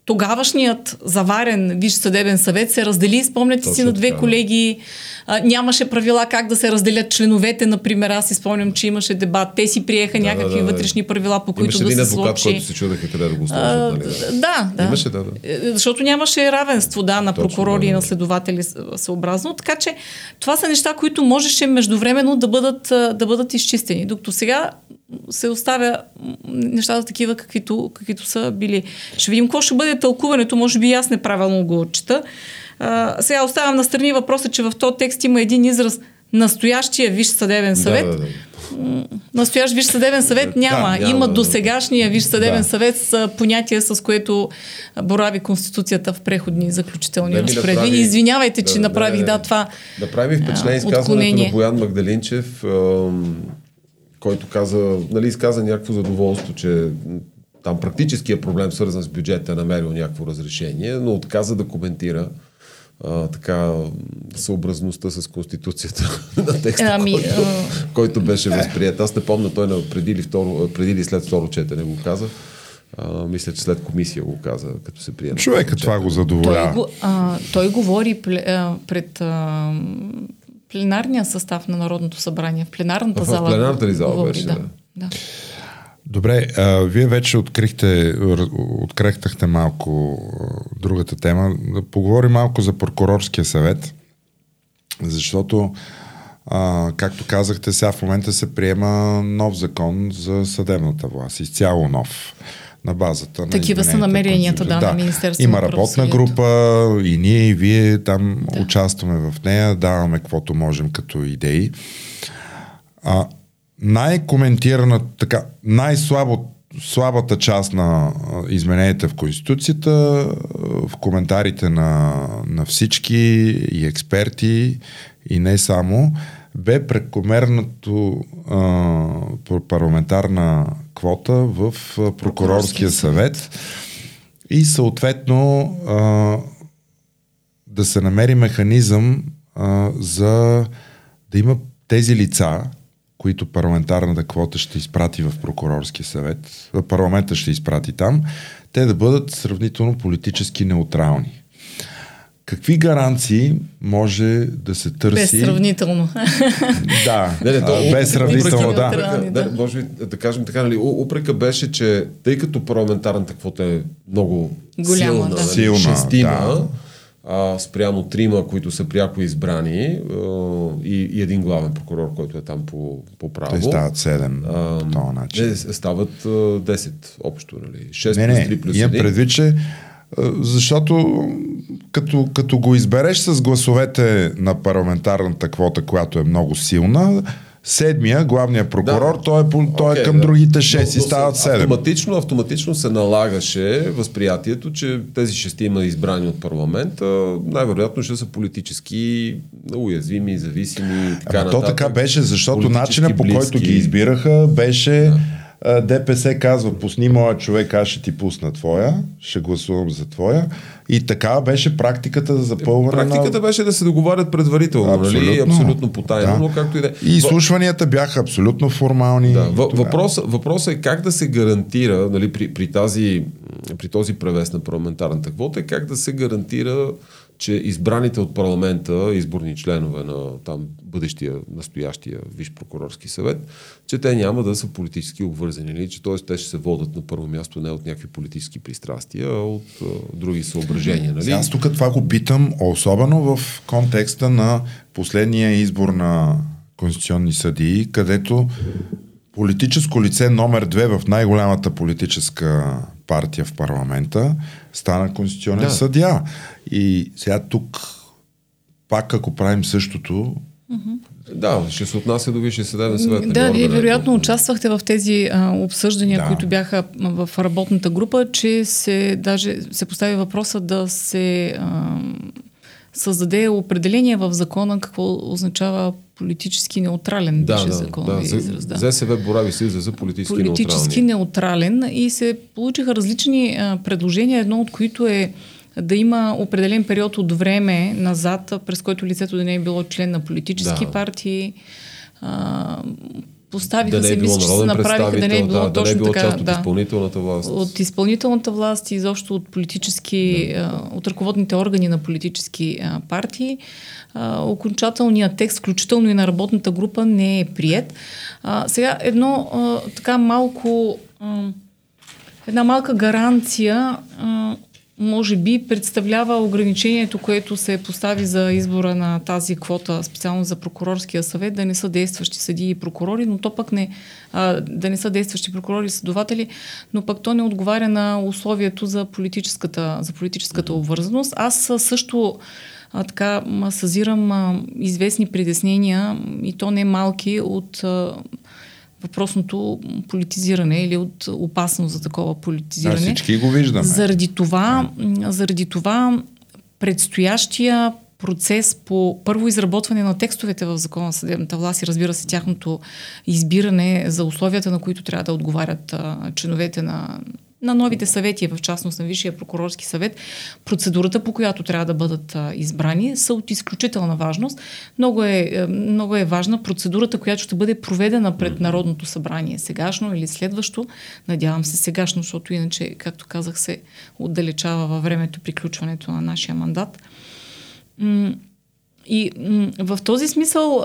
тогавашният заварен Висш съдебен съвет се раздели, спомняте си, Точно на две така, да. колеги. А, нямаше правила как да се разделят членовете, например. Аз си спомням, че имаше дебат. Те си приеха Да, някакви да, да, да. вътрешни правила, по които да един се адвокат, който се чудеха къде да го сложат. нали? да, да. Имаше, да, да. Е, Защото нямаше равенство, да, на Точно, прокурори да, и да. на следователи съобразно. Така че това са неща, които можеше междувременно да бъдат, да бъдат изчистени. Докато сега се оставя нещата такива, каквито, каквито са били. Ще видим какво ще бъде тълкуването. Може би и аз неправилно го отчита. А, сега оставям на страни въпроса, че в този текст има един израз настоящия Висш съдебен съвет. Да, да, да. Настоящ Висш съдебен съвет няма. няма, Има да. досегашния Висш съдебен Да. съвет с понятие, с което борави Конституцията в преходни и заключителни Да разпоредби. направи- Извинявайте, че да, направих да, не. това. Направи впечатление а, изказването на Боян Магдалинчев, ам, който каза, нали, изказа някакво задоволство, че там практическия проблем, свързан с бюджета, е намерил някакво разрешение, но отказа да коментира а, така съобразността с Конституцията на текста, Ами, който, а- който беше възприят. Аз не помня, той на преди или, второ, преди или след второ четене го каза. А, мисля, че след комисия го каза, като се прие. на Човека това го Той, задоволява. го, а, той говори а, пред а, пленарния състав на Народното събрание, в пленарната В зала. пленарната ли зала говори, беше, да. да? да. Добре, а, вие вече открихте, открехтахте малко а, другата тема. Да поговорим малко за прокурорския съвет, защото, а, както казахте, сега в момента се приема нов закон за съдебната власт, изцяло нов на базата на Такива са намеренията, да, на Министерството Има работна група и ние и вие там да. участваме в нея, даваме каквото можем като идеи. А, най-коментирана, така, най-слабо слабата част на измененията в Конституцията, в коментарите на, на всички и експерти и не само, бе прекомерното а, парламентарна квота в прокурорския съвет и съответно а, да се намери механизъм а, за да има тези лица, които парламентарната квота ще изпрати в прокурорския съвет, парламента ще изпрати там, те да бъдат сравнително политически неутрални. Какви гаранции може да се търси? Без сравнително. Да, не, не, то, без сравнително, да. да. да. Може би да кажем така, нали, упрека беше, че тъй като парламентарната квота е много Голяма, силна, да. Нали, силна, шестима, да а, спрямо трима, които са пряко избрани а, и, и един главен прокурор, който е там по, по право. Те стават 7 по този начин. Не, стават а, 10 общо, нали? 6 не, не, плюс 3 плюс 1. Имам предвид, че защото като, като го избереш с гласовете на парламентарната квота, която е много силна, седмия, главният прокурор, да. той, е, той okay, е към да. другите шест и стават седем. Автоматично, автоматично се налагаше възприятието, че тези шестима избрани от парламента най-вероятно ще са политически уязвими, зависими и така а, нататък. То така беше, защото начинът по който ги избираха беше да ДПС казва, пусни моя човек, аз ще ти пусна твоя, ще гласувам за твоя. И така беше практиката за запълване Практиката на... беше да се договарят предварително, абсолютно, нали? абсолютно потайно, да. но както и да е. И изслушванията бяха абсолютно формални. Да. Въпрос, въпросът е как да се гарантира, нали, при, при, тази, при този превес на парламентарната квота, е как да се гарантира че избраните от парламента, изборни членове на там бъдещия, настоящия Виш прокурорски съвет, че те няма да са политически обвързани. Нали? Че т.е. те ще се водят на първо място не от някакви политически пристрастия, а от а, други съображения. Нали? Аз тук това го питам, особено в контекста на последния избор на конституционни съдии, където политическо лице номер две в най-голямата политическа партия в парламента стана конституционен да. съдия. И сега тук, пак ако правим същото, Да, ще се отнася до Висшия съдебен съвет. Да, вие вероятно участвахте в тези а, обсъждания, да. които бяха в работната група, че се даже се постави въпроса да се а, създаде определение в закона какво означава политически неутрален да, беше да, закон. Да, израз, да. ЗСВ борави с за политически, политически неутрален и се получиха различни а, предложения, едно от които е да има определен период от време назад, през който лицето да не е било член на политически да. партии. А, поставиха да се, мисля, че се направиха да не е било да, точно да не е било така. Част от да, изпълнителната власт. От изпълнителната власт и изобщо от политически, да. от ръководните органи на политически а, партии. А, окончателният текст, включително и на работната група, не е прият. А, сега едно а, така малко а, една малка гаранция а, може би представлява ограничението, което се постави за избора на тази квота, специално за прокурорския съвет, да не са действащи съдии и прокурори, но то пък не, а, да не са действащи прокурори и следователи, но пък то не отговаря на условието за политическата, за политическата обвързаност. Аз също а, така съзирам а, известни притеснения и то не малки от а, въпросното политизиране или от опасност за такова политизиране. Да, всички го виждаме. Заради това, заради това предстоящия процес по първо изработване на текстовете в Закона на съдебната власт и разбира се тяхното избиране за условията, на които трябва да отговарят а, членовете на на новите съвети, в частност на Висшия прокурорски съвет, процедурата, по която трябва да бъдат избрани, са от изключителна важност. Много е, е, много е важна процедурата, която ще бъде проведена пред Народното събрание, сегашно или следващо. Надявам се сегашно, защото иначе, както казах, се отдалечава във времето приключването на нашия мандат. И в този смисъл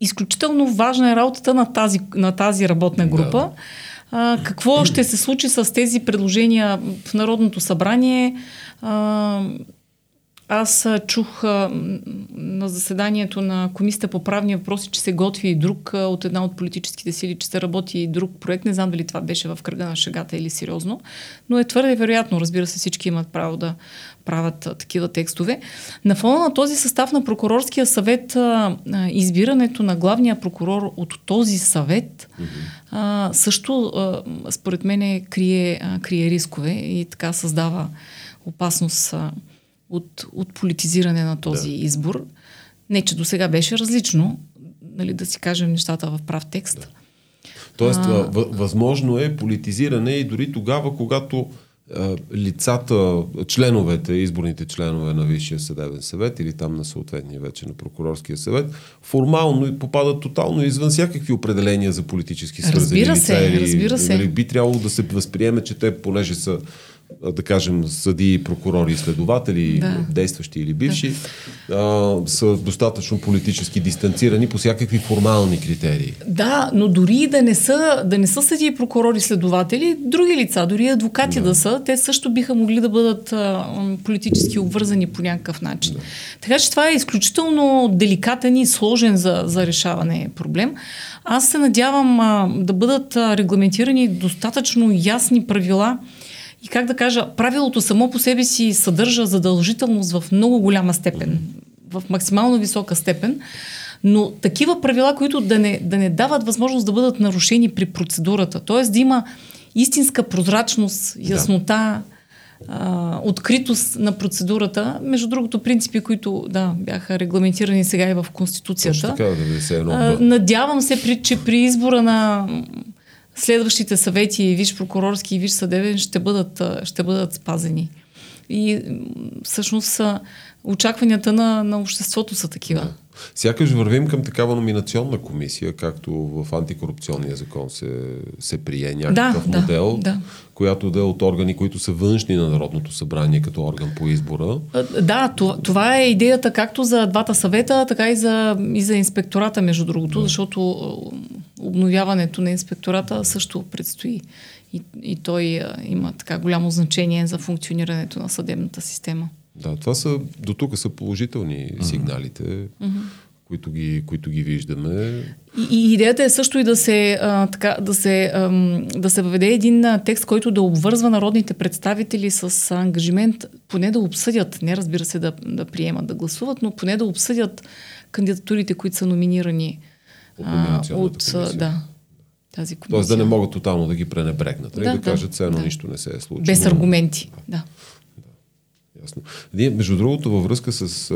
изключително важна е работата на тази, на тази работна група. Да. А, какво ще се случи с тези предложения в Народното събрание? А, аз чух а, на заседанието на Комисията по правни въпроси, че се готви и друг а, от една от политическите сили, че се работи и друг проект. Не знам дали това беше в кръга на шегата или сериозно, но е твърде вероятно. Разбира се, всички имат право да правят такива текстове. На фона на този състав на прокурорския съвет, избирането на главния прокурор от този съвет а, също, според мен, крие, крие рискове и така създава опасност. От, от политизиране на този да. избор. Не, че до сега беше различно, нали, да си кажем нещата в прав текст. Да. Тоест, а... възможно е политизиране и дори тогава, когато лицата, членовете, изборните членове на Висшия съдебен съвет или там на съответния вече на прокурорския съвет, формално попадат тотално извън всякакви определения за политически свързани разбира се, лица. Разбира се. Или, би трябвало да се възприеме, че те, понеже са да кажем, съди, прокурори и следователи, да. действащи или бивши, да. а, са достатъчно политически дистанцирани по всякакви формални критерии. Да, но дори да не са, да не са съди, прокурори, следователи, други лица, дори адвокати да, да са, те също биха могли да бъдат а, политически обвързани по някакъв начин. Да. Така че това е изключително деликатен и сложен за, за решаване проблем. Аз се надявам а, да бъдат регламентирани достатъчно ясни правила, и как да кажа, правилото само по себе си съдържа задължителност в много голяма степен, в максимално висока степен, но такива правила, които да не, да не дават възможност да бъдат нарушени при процедурата, т.е. да има истинска прозрачност, яснота, да. откритост на процедурата. Между другото, принципи, които да, бяха регламентирани сега и в Конституцията. Точно така, да Надявам се, при, че при избора на следващите съвети, виж прокурорски и виж съдебен, ще бъдат, ще бъдат спазени. И всъщност очакванията на, на обществото са такива. Да. Сякаш вървим към такава номинационна комисия, както в антикорупционния закон се, се прие някакъв да, модел, да, да. която да е от органи, които са външни на Народното събрание като орган по избора. Да, това, това е идеята както за двата съвета, така и за, и за инспектората, между другото, да. защото обновяването на инспектората също предстои. И, и той има така голямо значение за функционирането на съдебната система. Да, това са, до тук са положителни mm-hmm. сигналите, mm-hmm. които, ги, които ги виждаме. И, и идеята е също и да се, а, така, да, се, а, да се въведе един а, текст, който да обвързва народните представители с ангажимент, поне да обсъдят, не разбира се да, да приемат, да гласуват, но поне да обсъдят кандидатурите, които са номинирани а, от да, тази комисия. Тоест да не могат тотално да ги пренебрегнат, нали? да, да, да кажат, все едно да. нищо не се е случило. Без аргументи, да. да. Ясно. Ние, между другото, във връзка с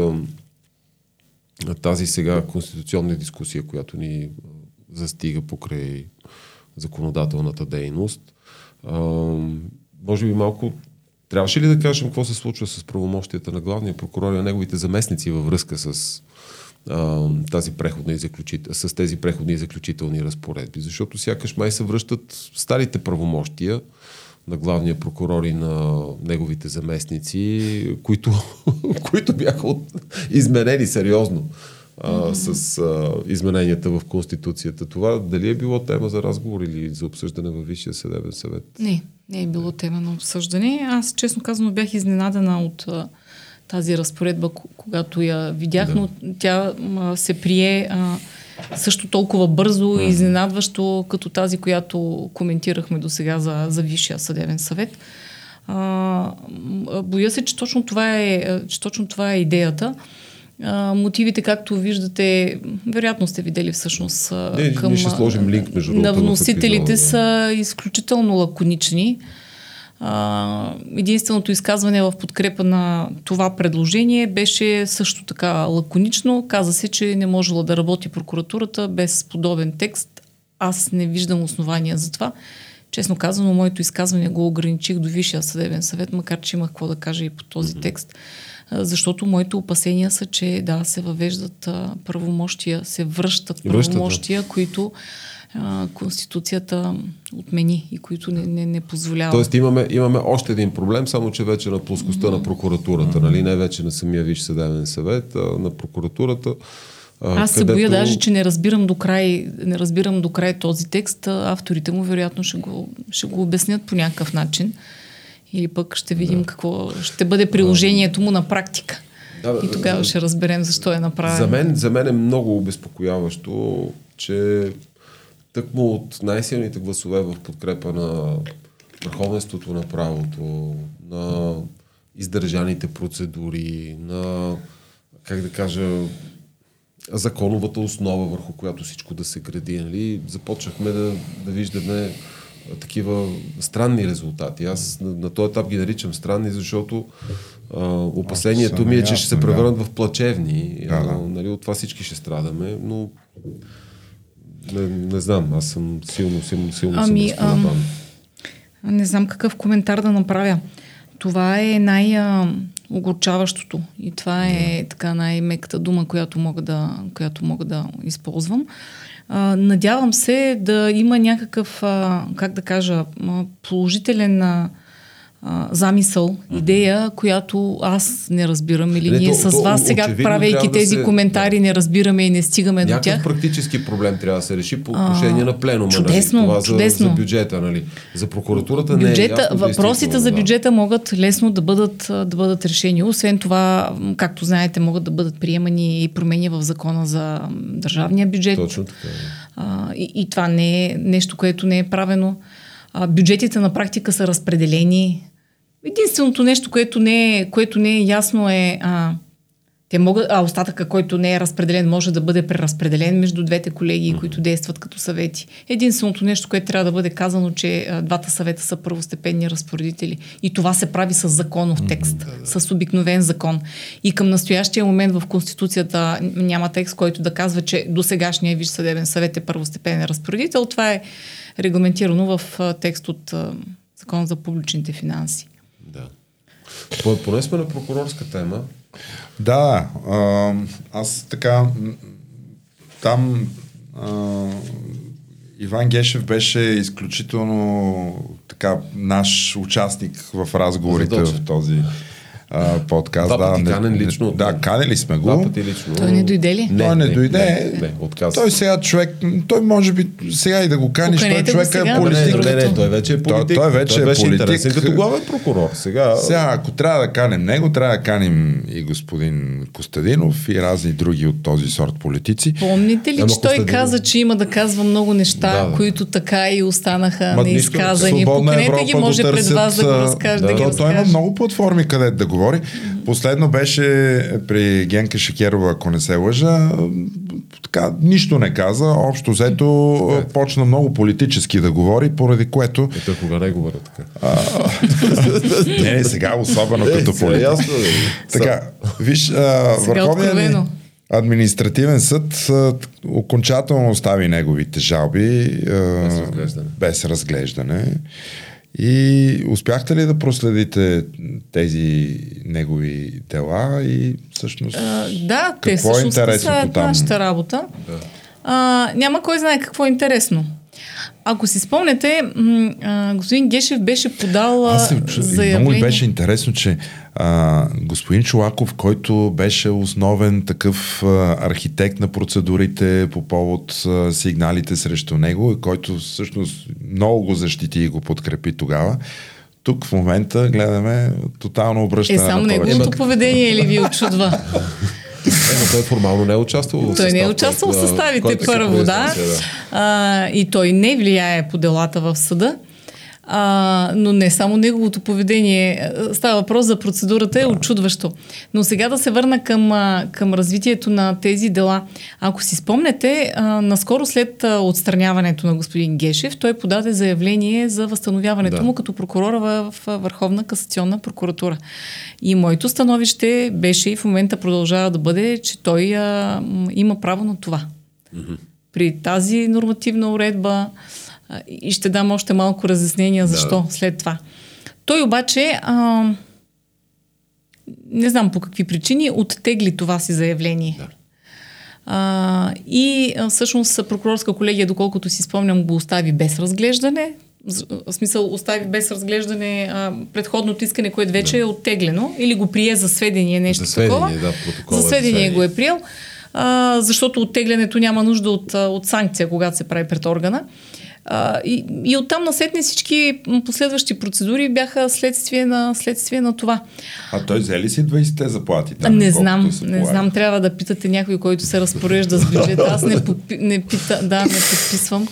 тази сега конституционна дискусия, която ни застига покрай законодателната дейност, може би малко трябваше ли да кажем какво се случва с правомощията на главния прокурор и на неговите заместници във връзка с а, тази преходна и заключит... с тези преходни и заключителни разпоредби? Защото сякаш май се връщат старите правомощия, на главния прокурор и на неговите заместници, които, които бяха от... изменени сериозно а, mm-hmm. с а, измененията в Конституцията. Това дали е било тема за разговор или за обсъждане във Висшия съдебен съвет? Не, не е било тема на обсъждане. Аз, честно казано, бях изненадана от тази разпоредба, когато я видях, да. но тя а, се прие... А, също толкова бързо и изненадващо, като тази, която коментирахме до сега за, за Висшия съдебен съвет. А, боя се, че точно това е, че точно това е идеята. А, мотивите, както виждате, вероятно сте видели всъщност Не, към, ще сложим линк между на вносителите са изключително лаконични. Единственото изказване в подкрепа на това предложение беше също така лаконично. Каза се, че не можела да работи прокуратурата без подобен текст. Аз не виждам основания за това. Честно казано, моето изказване го ограничих до Висшия съдебен съвет, макар че имах какво да кажа и по този текст. Защото моите опасения са, че да, се въвеждат правомощия, се връщат правомощия, които а, Конституцията отмени и които не, не, не позволява. Тоест имаме, имаме още един проблем, само че вече на плоскостта mm-hmm. на прокуратурата, нали? не вече на самия Виш съдебен съвет, а на прокуратурата. Аз се боя даже, че не разбирам до край, не разбирам до край този текст. Авторите му вероятно ще го, ще го обяснят по някакъв начин. Или пък ще видим да. какво ще бъде приложението му на практика. Да, и тогава ще разберем защо е направено. За мен, за мен е много обезпокояващо, че тъкмо от най-силните гласове в подкрепа на върховенството на правото, на издържаните процедури, на, как да кажа, законовата основа, върху която всичко да се гради. Нали? Започнахме да, да виждаме такива странни резултати. Аз на, на този етап ги наричам странни, защото а, опасението ми е, че ще се превърнат в плачевни. Да, да. нали, от това всички ще страдаме, но не, не знам, аз съм силно, силно, силно ами, съм Не знам какъв коментар да направя. Това е най-огорчаващото и това е така най-меката дума, която мога да, която мога да използвам. А, надявам се да има някакъв, а, как да кажа, положителен а, замисъл, идея, която аз не разбирам или не, ние то, с вас то, сега, правейки тези да се, коментари, да. не разбираме и не стигаме Някакъв до тях. практически проблем трябва да се реши по отношение а, на пленума. Нали? Чудесно, нали? Това чудесно. За, за бюджета, нали? За прокуратурата бюджета, не е ясно, Въпросите за бюджета да. могат лесно да бъдат, да бъдат решени. Освен това, както знаете, могат да бъдат приемани и промени в закона за държавния бюджет. Точно така. А, и, и това не е нещо, което не е правено. А, бюджетите на практика са разпределени Единственото нещо, което не е, което не е ясно е а, те могат, а остатъка, който не е разпределен, може да бъде преразпределен между двете колеги, които действат като съвети. Единственото нещо, което трябва да бъде казано, че а, двата съвета са първостепенни разпоредители. И това се прави с законов текст, mm-hmm. с обикновен закон. И към настоящия момент в Конституцията няма текст, който да казва, че до сегашния Виж съдебен съвет е първостепенен разпоредител. Това е регламентирано в а, текст от а, Закон за публичните финанси. Поне сме на прокурорска тема. Да, а, аз така там а, Иван Гешев беше изключително така наш участник в разговорите в този а, подкаст. Два пъти да, канен лично. Да, канели сме го. Два пъти лично. Той не дойде ли? Не, той не, не дойде. Не, не, отказа. Той сега човек, той може би сега и да го каниш, той човек е политик. Не, не, не, той вече е политик. Той, той вече той е политик. като главен прокурор. Сега... сега, ако трябва да канем него, трябва да каним и господин Костадинов и разни други от този сорт политици. Помните ли, че той каза, че има да казва много неща, да, които така и останаха неизказани? Поканете ги, може пред вас да го разкаже. Той има много платформи, където да говори. Последно беше при Генка Шекерова, ако не се лъжа, така, нищо не каза. Общо взето е. почна много политически да говори, поради което... Ето кога не говоря така. А, не, не, сега особено като е, политик. Ясно, така, виж, Върховният административен съд а, окончателно остави неговите жалби а, без разглеждане. Без разглеждане. И успяхте ли да проследите тези негови дела и всъщност а, Да, те всъщност е са там? нашата работа. Да. А, няма кой знае какво е интересно. Ако си спомняте, господин Гешев беше подал Аз се, заявление. Много беше интересно, че а, господин Чулаков, който беше основен такъв а, архитект на процедурите по повод а, сигналите срещу него и който всъщност много го защити и го подкрепи тогава, тук в момента гледаме тотално обръщане. Е, само неговото поведение или ви очудва? Е, но той формално не е участвал в Той не е участвал в съставите първо, да. да. А, и той не влияе по делата в съда. А, но не само неговото поведение. Става въпрос за процедурата е очудващо. Но сега да се върна към, към развитието на тези дела. Ако си спомнете, а, наскоро след отстраняването на господин Гешев, той подаде заявление за възстановяването да. му като прокурора в Върховна касационна прокуратура. И моето становище беше и в момента продължава да бъде, че той а, има право на това. Mm-hmm. При тази нормативна уредба и ще дам още малко разяснения защо да. след това. Той обаче, а, не знам по какви причини, оттегли това си заявление. Да. А, и всъщност прокурорска колегия, доколкото си спомням, го остави без разглеждане. В смисъл, остави без разглеждане а, предходното искане, което вече да. е оттеглено, или го прие за сведение, нещо за сведение, такова. Да, за сведение го е приел. а, защото оттеглянето няма нужда от, от санкция, когато се прави пред органа. А, и, и оттам насетне всички последващи процедури бяха следствие на, следствие на това. А той взе ли си 20-те заплати? Там, не знам, не знам. Трябва да питате някой, който се разпорежда с бюджет. Аз не, подпи, не, пита, да, не подписвам.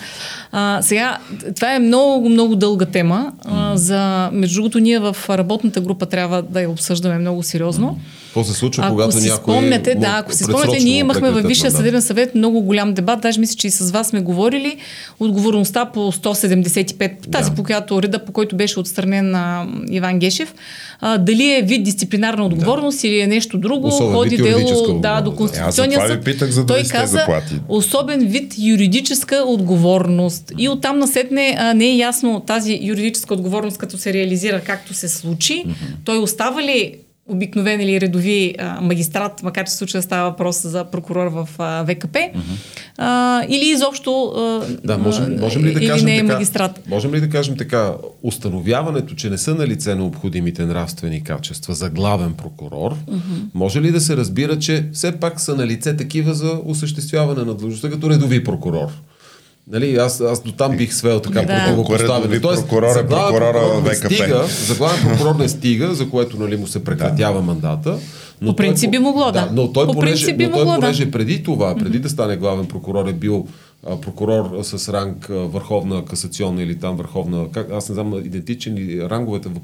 А, сега, това е много, много дълга тема. А, за, между другото, ние в работната група трябва да я обсъждаме много сериозно. Какво се случва, ако когато си някой... Спомняте, да, ако си спомняте, ние имахме във Висшия съдебен съвет много голям дебат. Даже мисля, че и с вас сме говорили. Отговорността по 175, тази да. по която реда, по който беше отстранен на Иван Гешев. А, дали е вид дисциплинарна отговорност да. или е нещо друго, особен ходи дело да, до Конституционния да. съд. Питах, за Той каза заплати. особен вид юридическа отговорност. И оттам насетне а, не е ясно тази юридическа отговорност, като се реализира както се случи. Mm-hmm. Той остава ли обикновен или редови а, магистрат, макар че случая става въпрос за прокурор в а, ВКП, uh-huh. а, или изобщо а, да, можем, можем ли да кажем не е така, магистрат. Можем ли да кажем така, установяването, че не са на лице необходимите нравствени качества за главен прокурор, uh-huh. може ли да се разбира, че все пак са на лице такива за осъществяване на длъжността като редови прокурор? Нали, аз, аз до там бих свел така да. противопоставено. Тоест, прокурор е прокурора в ВКП. Стига, за главен прокурор не стига, за което нали, му се прекратява да. мандата. Но по принцип би могло, да. да. Но той, По понеже, но той, понеже да. преди това, преди да стане главен прокурор, е бил а, прокурор с ранг а, върховна касационна или там върховна, как, аз не знам идентичен ли ранговете в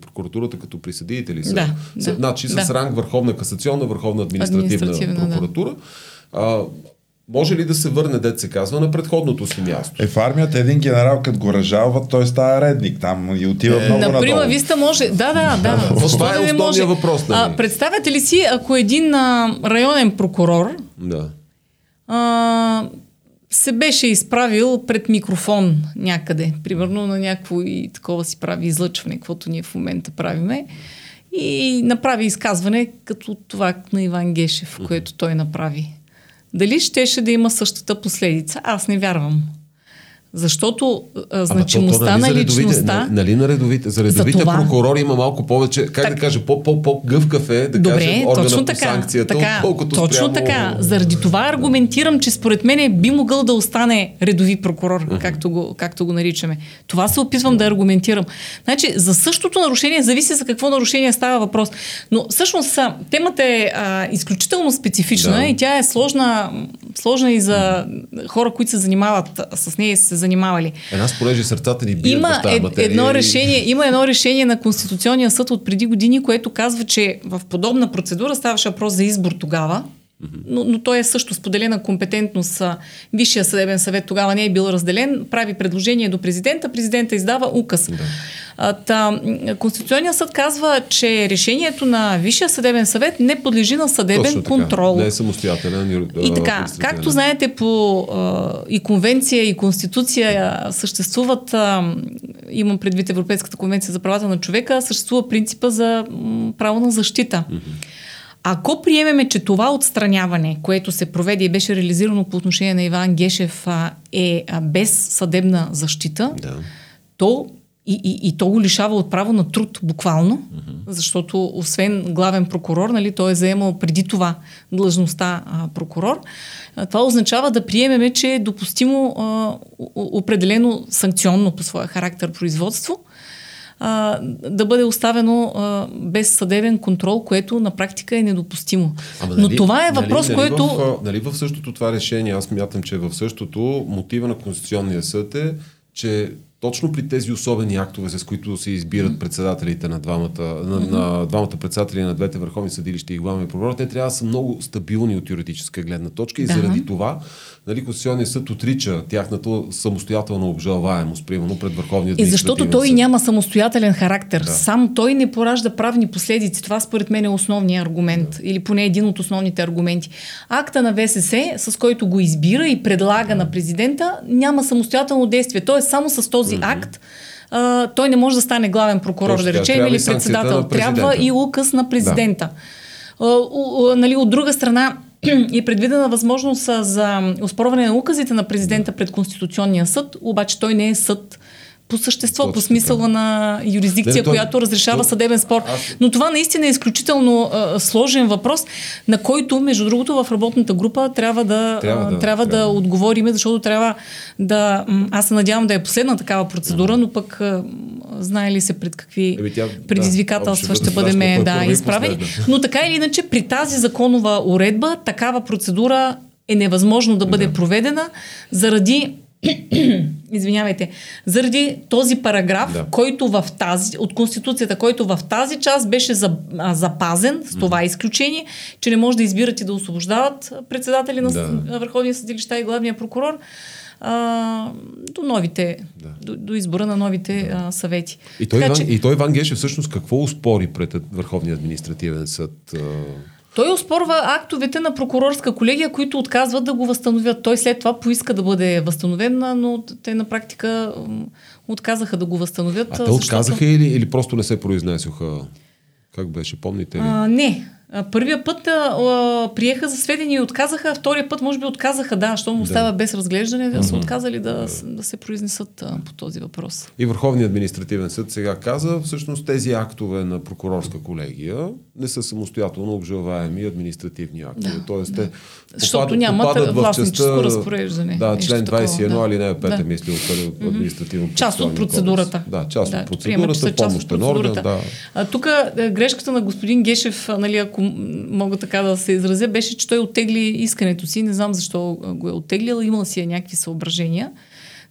прокуратурата като присъдители са. Да, да, значи да. с ранг върховна касационна, върховна административна, административна прокуратура. Да. Може ли да се върне, дет се казва, на предходното си място? Е, в армията един генерал, като го разжалва, той става редник там и отива е, много на надолу. Прима Виста може. Да, да, да. да. Това е основният може? въпрос. Нали? А, представете ли си, ако един а, районен прокурор да. а, се беше изправил пред микрофон някъде, примерно на някакво и такова си прави излъчване, каквото ние в момента правиме, и направи изказване като това на Иван Гешев, което той направи. Дали щеше да има същата последица? Аз не вярвам. Защото а, значимостта то, то, нали, на личността... Нали на редовите, за редовите за това... прокурори има малко повече, как так... да кажа, по-гъвкав е да Добре, кажем органа точно по така, санкцията, така, отколкото Точно спрямо... така. Заради това аргументирам, че според мен би могъл да остане редови прокурор, uh-huh. както, го, както го наричаме. Това се опитвам uh-huh. да аргументирам. Значи, за същото нарушение зависи за какво нарушение става въпрос. Но всъщност темата е а, изключително специфична да. и тя е сложна, сложна и за хора, които се занимават с нея и се занимавали. Е, нас, понеже сърцата ни бият има в материя. Едно решение, има едно решение на Конституционния съд от преди години, което казва, че в подобна процедура ставаше въпрос за избор тогава, но, но той е също споделена компетентност. Висшия съдебен съвет тогава не е бил разделен, прави предложение до президента, президента издава указ. Да. Та, Конституционният съд казва, че решението на Висшия съдебен съвет не подлежи на съдебен контрол. Не е самостоятелен. И така, както знаете, по а, и конвенция, и конституция съществуват, а, имам предвид Европейската конвенция за правата на човека, съществува принципа за м, право на защита. Ако приемеме, че това отстраняване, което се проведе и беше реализирано по отношение на Иван Гешев, е без съдебна защита, да. то и, и, и то го лишава от право на труд, буквално, uh-huh. защото освен главен прокурор, нали, той е заемал преди това длъжността а, прокурор. А, това означава да приемеме, че е допустимо а, определено санкционно по своя характер производство а, да бъде оставено а, без съдебен контрол, което на практика е недопустимо. Ама, нали, Но това е въпрос, нали, който... В, в същото това решение, аз мятам, че в същото мотива на Конституционния съд е, че точно при тези особени актове, с които се избират председателите на двамата, на, на двамата председатели на двете върховни съдилища и главни прокурор, те трябва да са много стабилни от юридическа гледна точка и да. заради това нали, Конституционният съд отрича тяхната самостоятелна обжалваемост, примерно пред Върховния И защото той съд. няма самостоятелен характер. Да. Сам той не поражда правни последици. Това според мен е основният аргумент. Да. Или поне един от основните аргументи. Акта на ВСС, с който го избира и предлага да. на президента, няма самостоятелно действие. Тоест само с този mm-hmm. акт а, той не може да стане главен прокурор, Точно, да речем, или председател. Трябва и указ на президента. Да. А, у, у, нали, от друга страна, и е предвидена възможност за оспорване на указите на президента пред Конституционния съд, обаче той не е съд по същество, Точно по смисъла на юрисдикция, той- която разрешава то- съдебен спор. аз- Но това наистина е изключително а, сложен въпрос, на който, между другото, в работната група трябва да, Трябва а, да- трябва да трябва. отговориме, защото трябва да... Аз се надявам да е последна такава процедура, но пък а, знае ли се пред какви Еми, тя- предизвикателства да, ще ще бъде бъдем да, изправени. Но така или иначе, при тази законова уредба, такава процедура е невъзможно да бъде проведена заради извинявайте, заради този параграф, Да. който в тази, от Конституцията, който в тази част беше за, а, запазен с това изключение, че не може да избират и да освобождават председатели на, Да. Върховния съдилища и главния прокурор а, до новите, Да. до, до избора на новите а, съвети. И той, Така Иван, че- и той Иван Гешев всъщност какво успори пред Върховния административен съд? а, Той оспорва актовете на прокурорска колегия, които отказват да го възстановят. Той след това поиска да бъде възстановен, но те на практика отказаха да го възстановят. А те защото- отказаха или, или просто не се произнесоха? Как беше, помните ли? А, не. Първия път а, а, приеха за сведения и отказаха, а втория път може би отказаха, да, защото му остава без разглеждане, да са отказали да, да се произнесат а, по този въпрос. И Върховният административен съд сега каза, всъщност тези актове на прокурорска колегия не са самостоятелно обжалваеми административни актове. Да, Тоест те Защото попадат, нямат попадат в властническо разпореждане, Да, член такова, 21, да. алинея 5 Да. мисли от административно Част от процедурата. Да, част Да, от приема, процедурата, част от помощен орган. процедурата. Да. А, тук е, грешката на господин Гешев, нали, ако м- мога така да се изразя, беше, че той оттегли искането си. Не знам защо а, го е оттеглил, имал си е някакви съображения,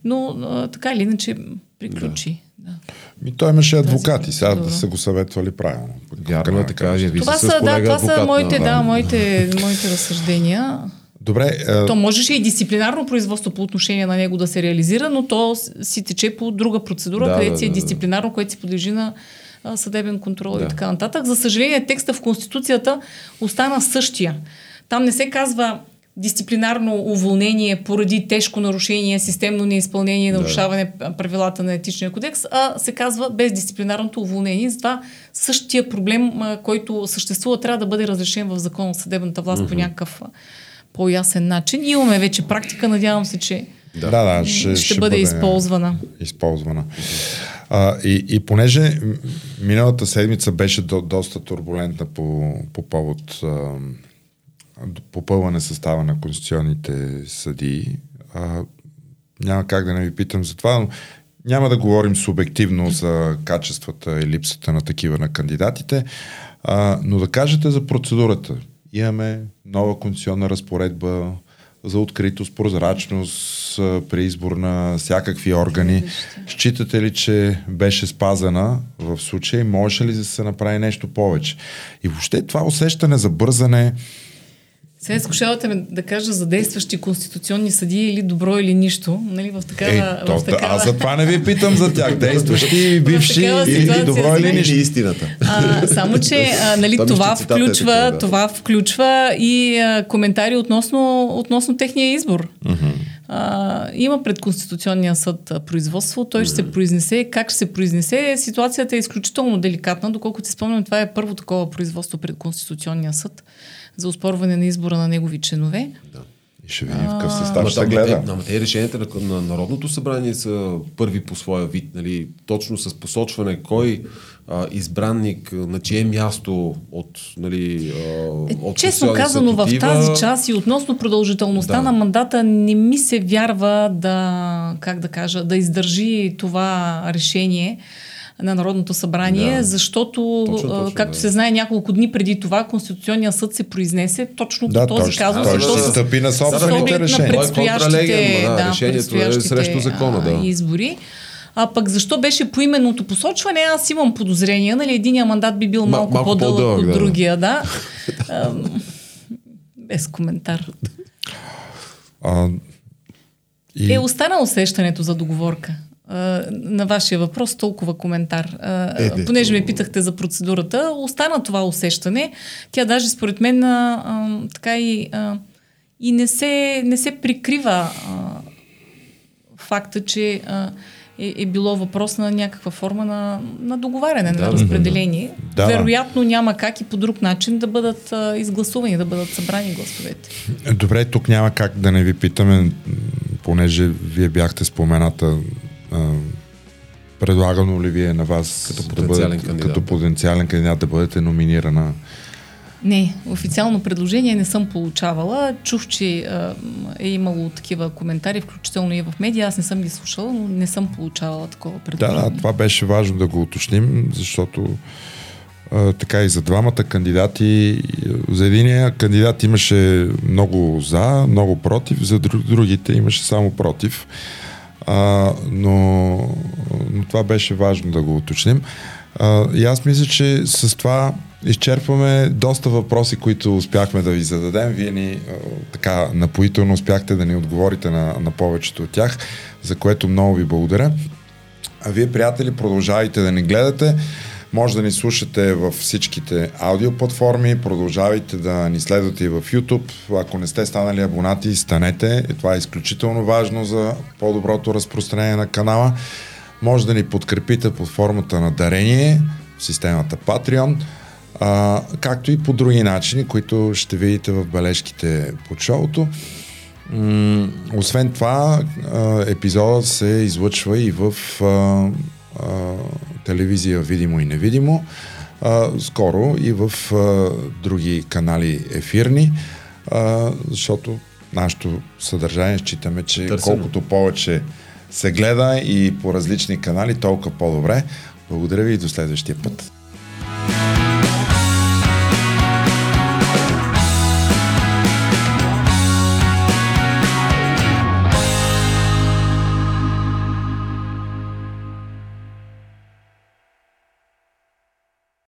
но а, така или иначе приключи. Да. Ми той имаше адвокати, сега да са го съветвали правилно. Вярно е така, яви Това са, да, това са моите, да, моите, моите разсъждения. Добре, е, То можеше и дисциплинарно производство по отношение на него да се реализира, но то си тече по друга процедура, Да, където да, си е да, да. дисциплинарно, което си подлежи на а, съдебен контрол Да. и така нататък. За съжаление, текста в Конституцията остана същия. Там не се казва дисциплинарно уволнение поради тежко нарушение, системно неизпълнение, нарушаване правилата на етичния кодекс, а се казва без дисциплинарното уволнение. Затова същия проблем, който съществува, трябва да бъде разрешен в закон от съдебната власт по някакъв по-ясен начин. И имаме вече практика, надявам се, че да, да, ще, ще, бъде, използвана. използвана. А, и, и понеже миналата седмица беше до, доста турбулентна по, по повод попълване състава на конституционните съдии, а, няма как да не ви питам за това, но няма да говорим субективно за качествата и липсата на такива на кандидатите, а, но да кажете за процедурата. Имаме нова конституционна разпоредба за откритост, прозрачност при избор на всякакви органи. Считате ли, че беше спазена в случай? Може ли да се направи нещо повече? И въобще това усещане за бързане, Сега изкушавате ме да кажа за действащи конституционни съдии или добро или нищо. Нали, в такава, Ей, в то, такава... аз за това не ви питам за тях. Действащи, бивши или добро или нищо. истината. А, само, че а, нали, това, ще цитата е включва, такива, да. това включва и а, коментари относно, относно техния избор. А, има пред Конституционния съд производство, той ще се произнесе. Как ще се произнесе? Ситуацията е изключително деликатна. Доколкото си спомням, това е първо такова производство пред Конституционния съд за успорване на избора на негови членове. И ще видим в какъв състав ще гледа. те, ама те решенията на, на Народното събрание са първи по своя вид, нали, точно с посочване кой а, избранник на чие място от, нали, а, от Честно казано, в тази част и относно продължителността Да. на мандата не ми се вярва да, как да кажа, да издържи това решение на Народното събрание, Да. защото, Точно, а, точно, както да. се знае, няколко дни преди това Конституционният съд се произнесе точно Да, по този ще- казус, той ще защото стъпи на собствените решения. на Той е предстоящите, да, да, решението е предстоящите, срещу закона, да. а, избори. А пък защо беше поименното посочване, аз имам подозрение, нали, единия мандат би бил Ма- малко, малко по-дълъг, по-дълъг, от да. другия, да. Ам, без коментар. А, и, Е, остана усещането за договорка. На вашия въпрос толкова коментар. Е, де, понеже ме питахте за процедурата, остана това усещане. Тя даже според мен а, а, така и, а, и не, се, не се прикрива а, факта, че а, е, е било въпрос на някаква форма на, на договаряне, Да, на разпределение. да. Вероятно няма как и по друг начин да бъдат а, изгласувани, да бъдат събрани гласовете. Добре, тук няма как да не ви питаме, понеже вие бяхте спомената а, предлагано ли ви е на вас като потенциален, да бъдете, кандидат. като потенциален кандидат да бъдете номинирана? Не, официално предложение не съм получавала. Чух, че а, е имало такива коментари, включително и в медии. Аз не съм ги слушала, но не съм получавала такова Да, предложение. да, това беше важно да го уточним, защото а, така и за двамата кандидати, за единия кандидат имаше много за, много против, за дру- другите имаше само против. А, но, но това беше важно да го уточним. А, и аз мисля, че с това изчерпваме доста въпроси, които успяхме да ви зададем. Вие ни така напоително успяхте да ни отговорите на, на повечето от тях, за което много ви благодаря. А вие, приятели, продължавайте да ни гледате. Може да ни слушате във всичките аудиоплатформи, продължавайте да ни следвате и в YouTube. Ако не сте станали абонати, станете. И това е изключително важно за по-доброто разпространение на канала. Може да ни подкрепите под формата на дарение в системата Patreon, а, както и по други начини, които ще видите в бележките под шоуто. М, освен това, а, епизодът се излъчва и в а, а, телевизия видимо и невидимо, а, скоро и в а, други канали ефирни, а, защото нашето съдържание считаме, че Търсено. колкото повече се гледа и по различни канали, толкова по-добре. Благодаря ви и до следващия път.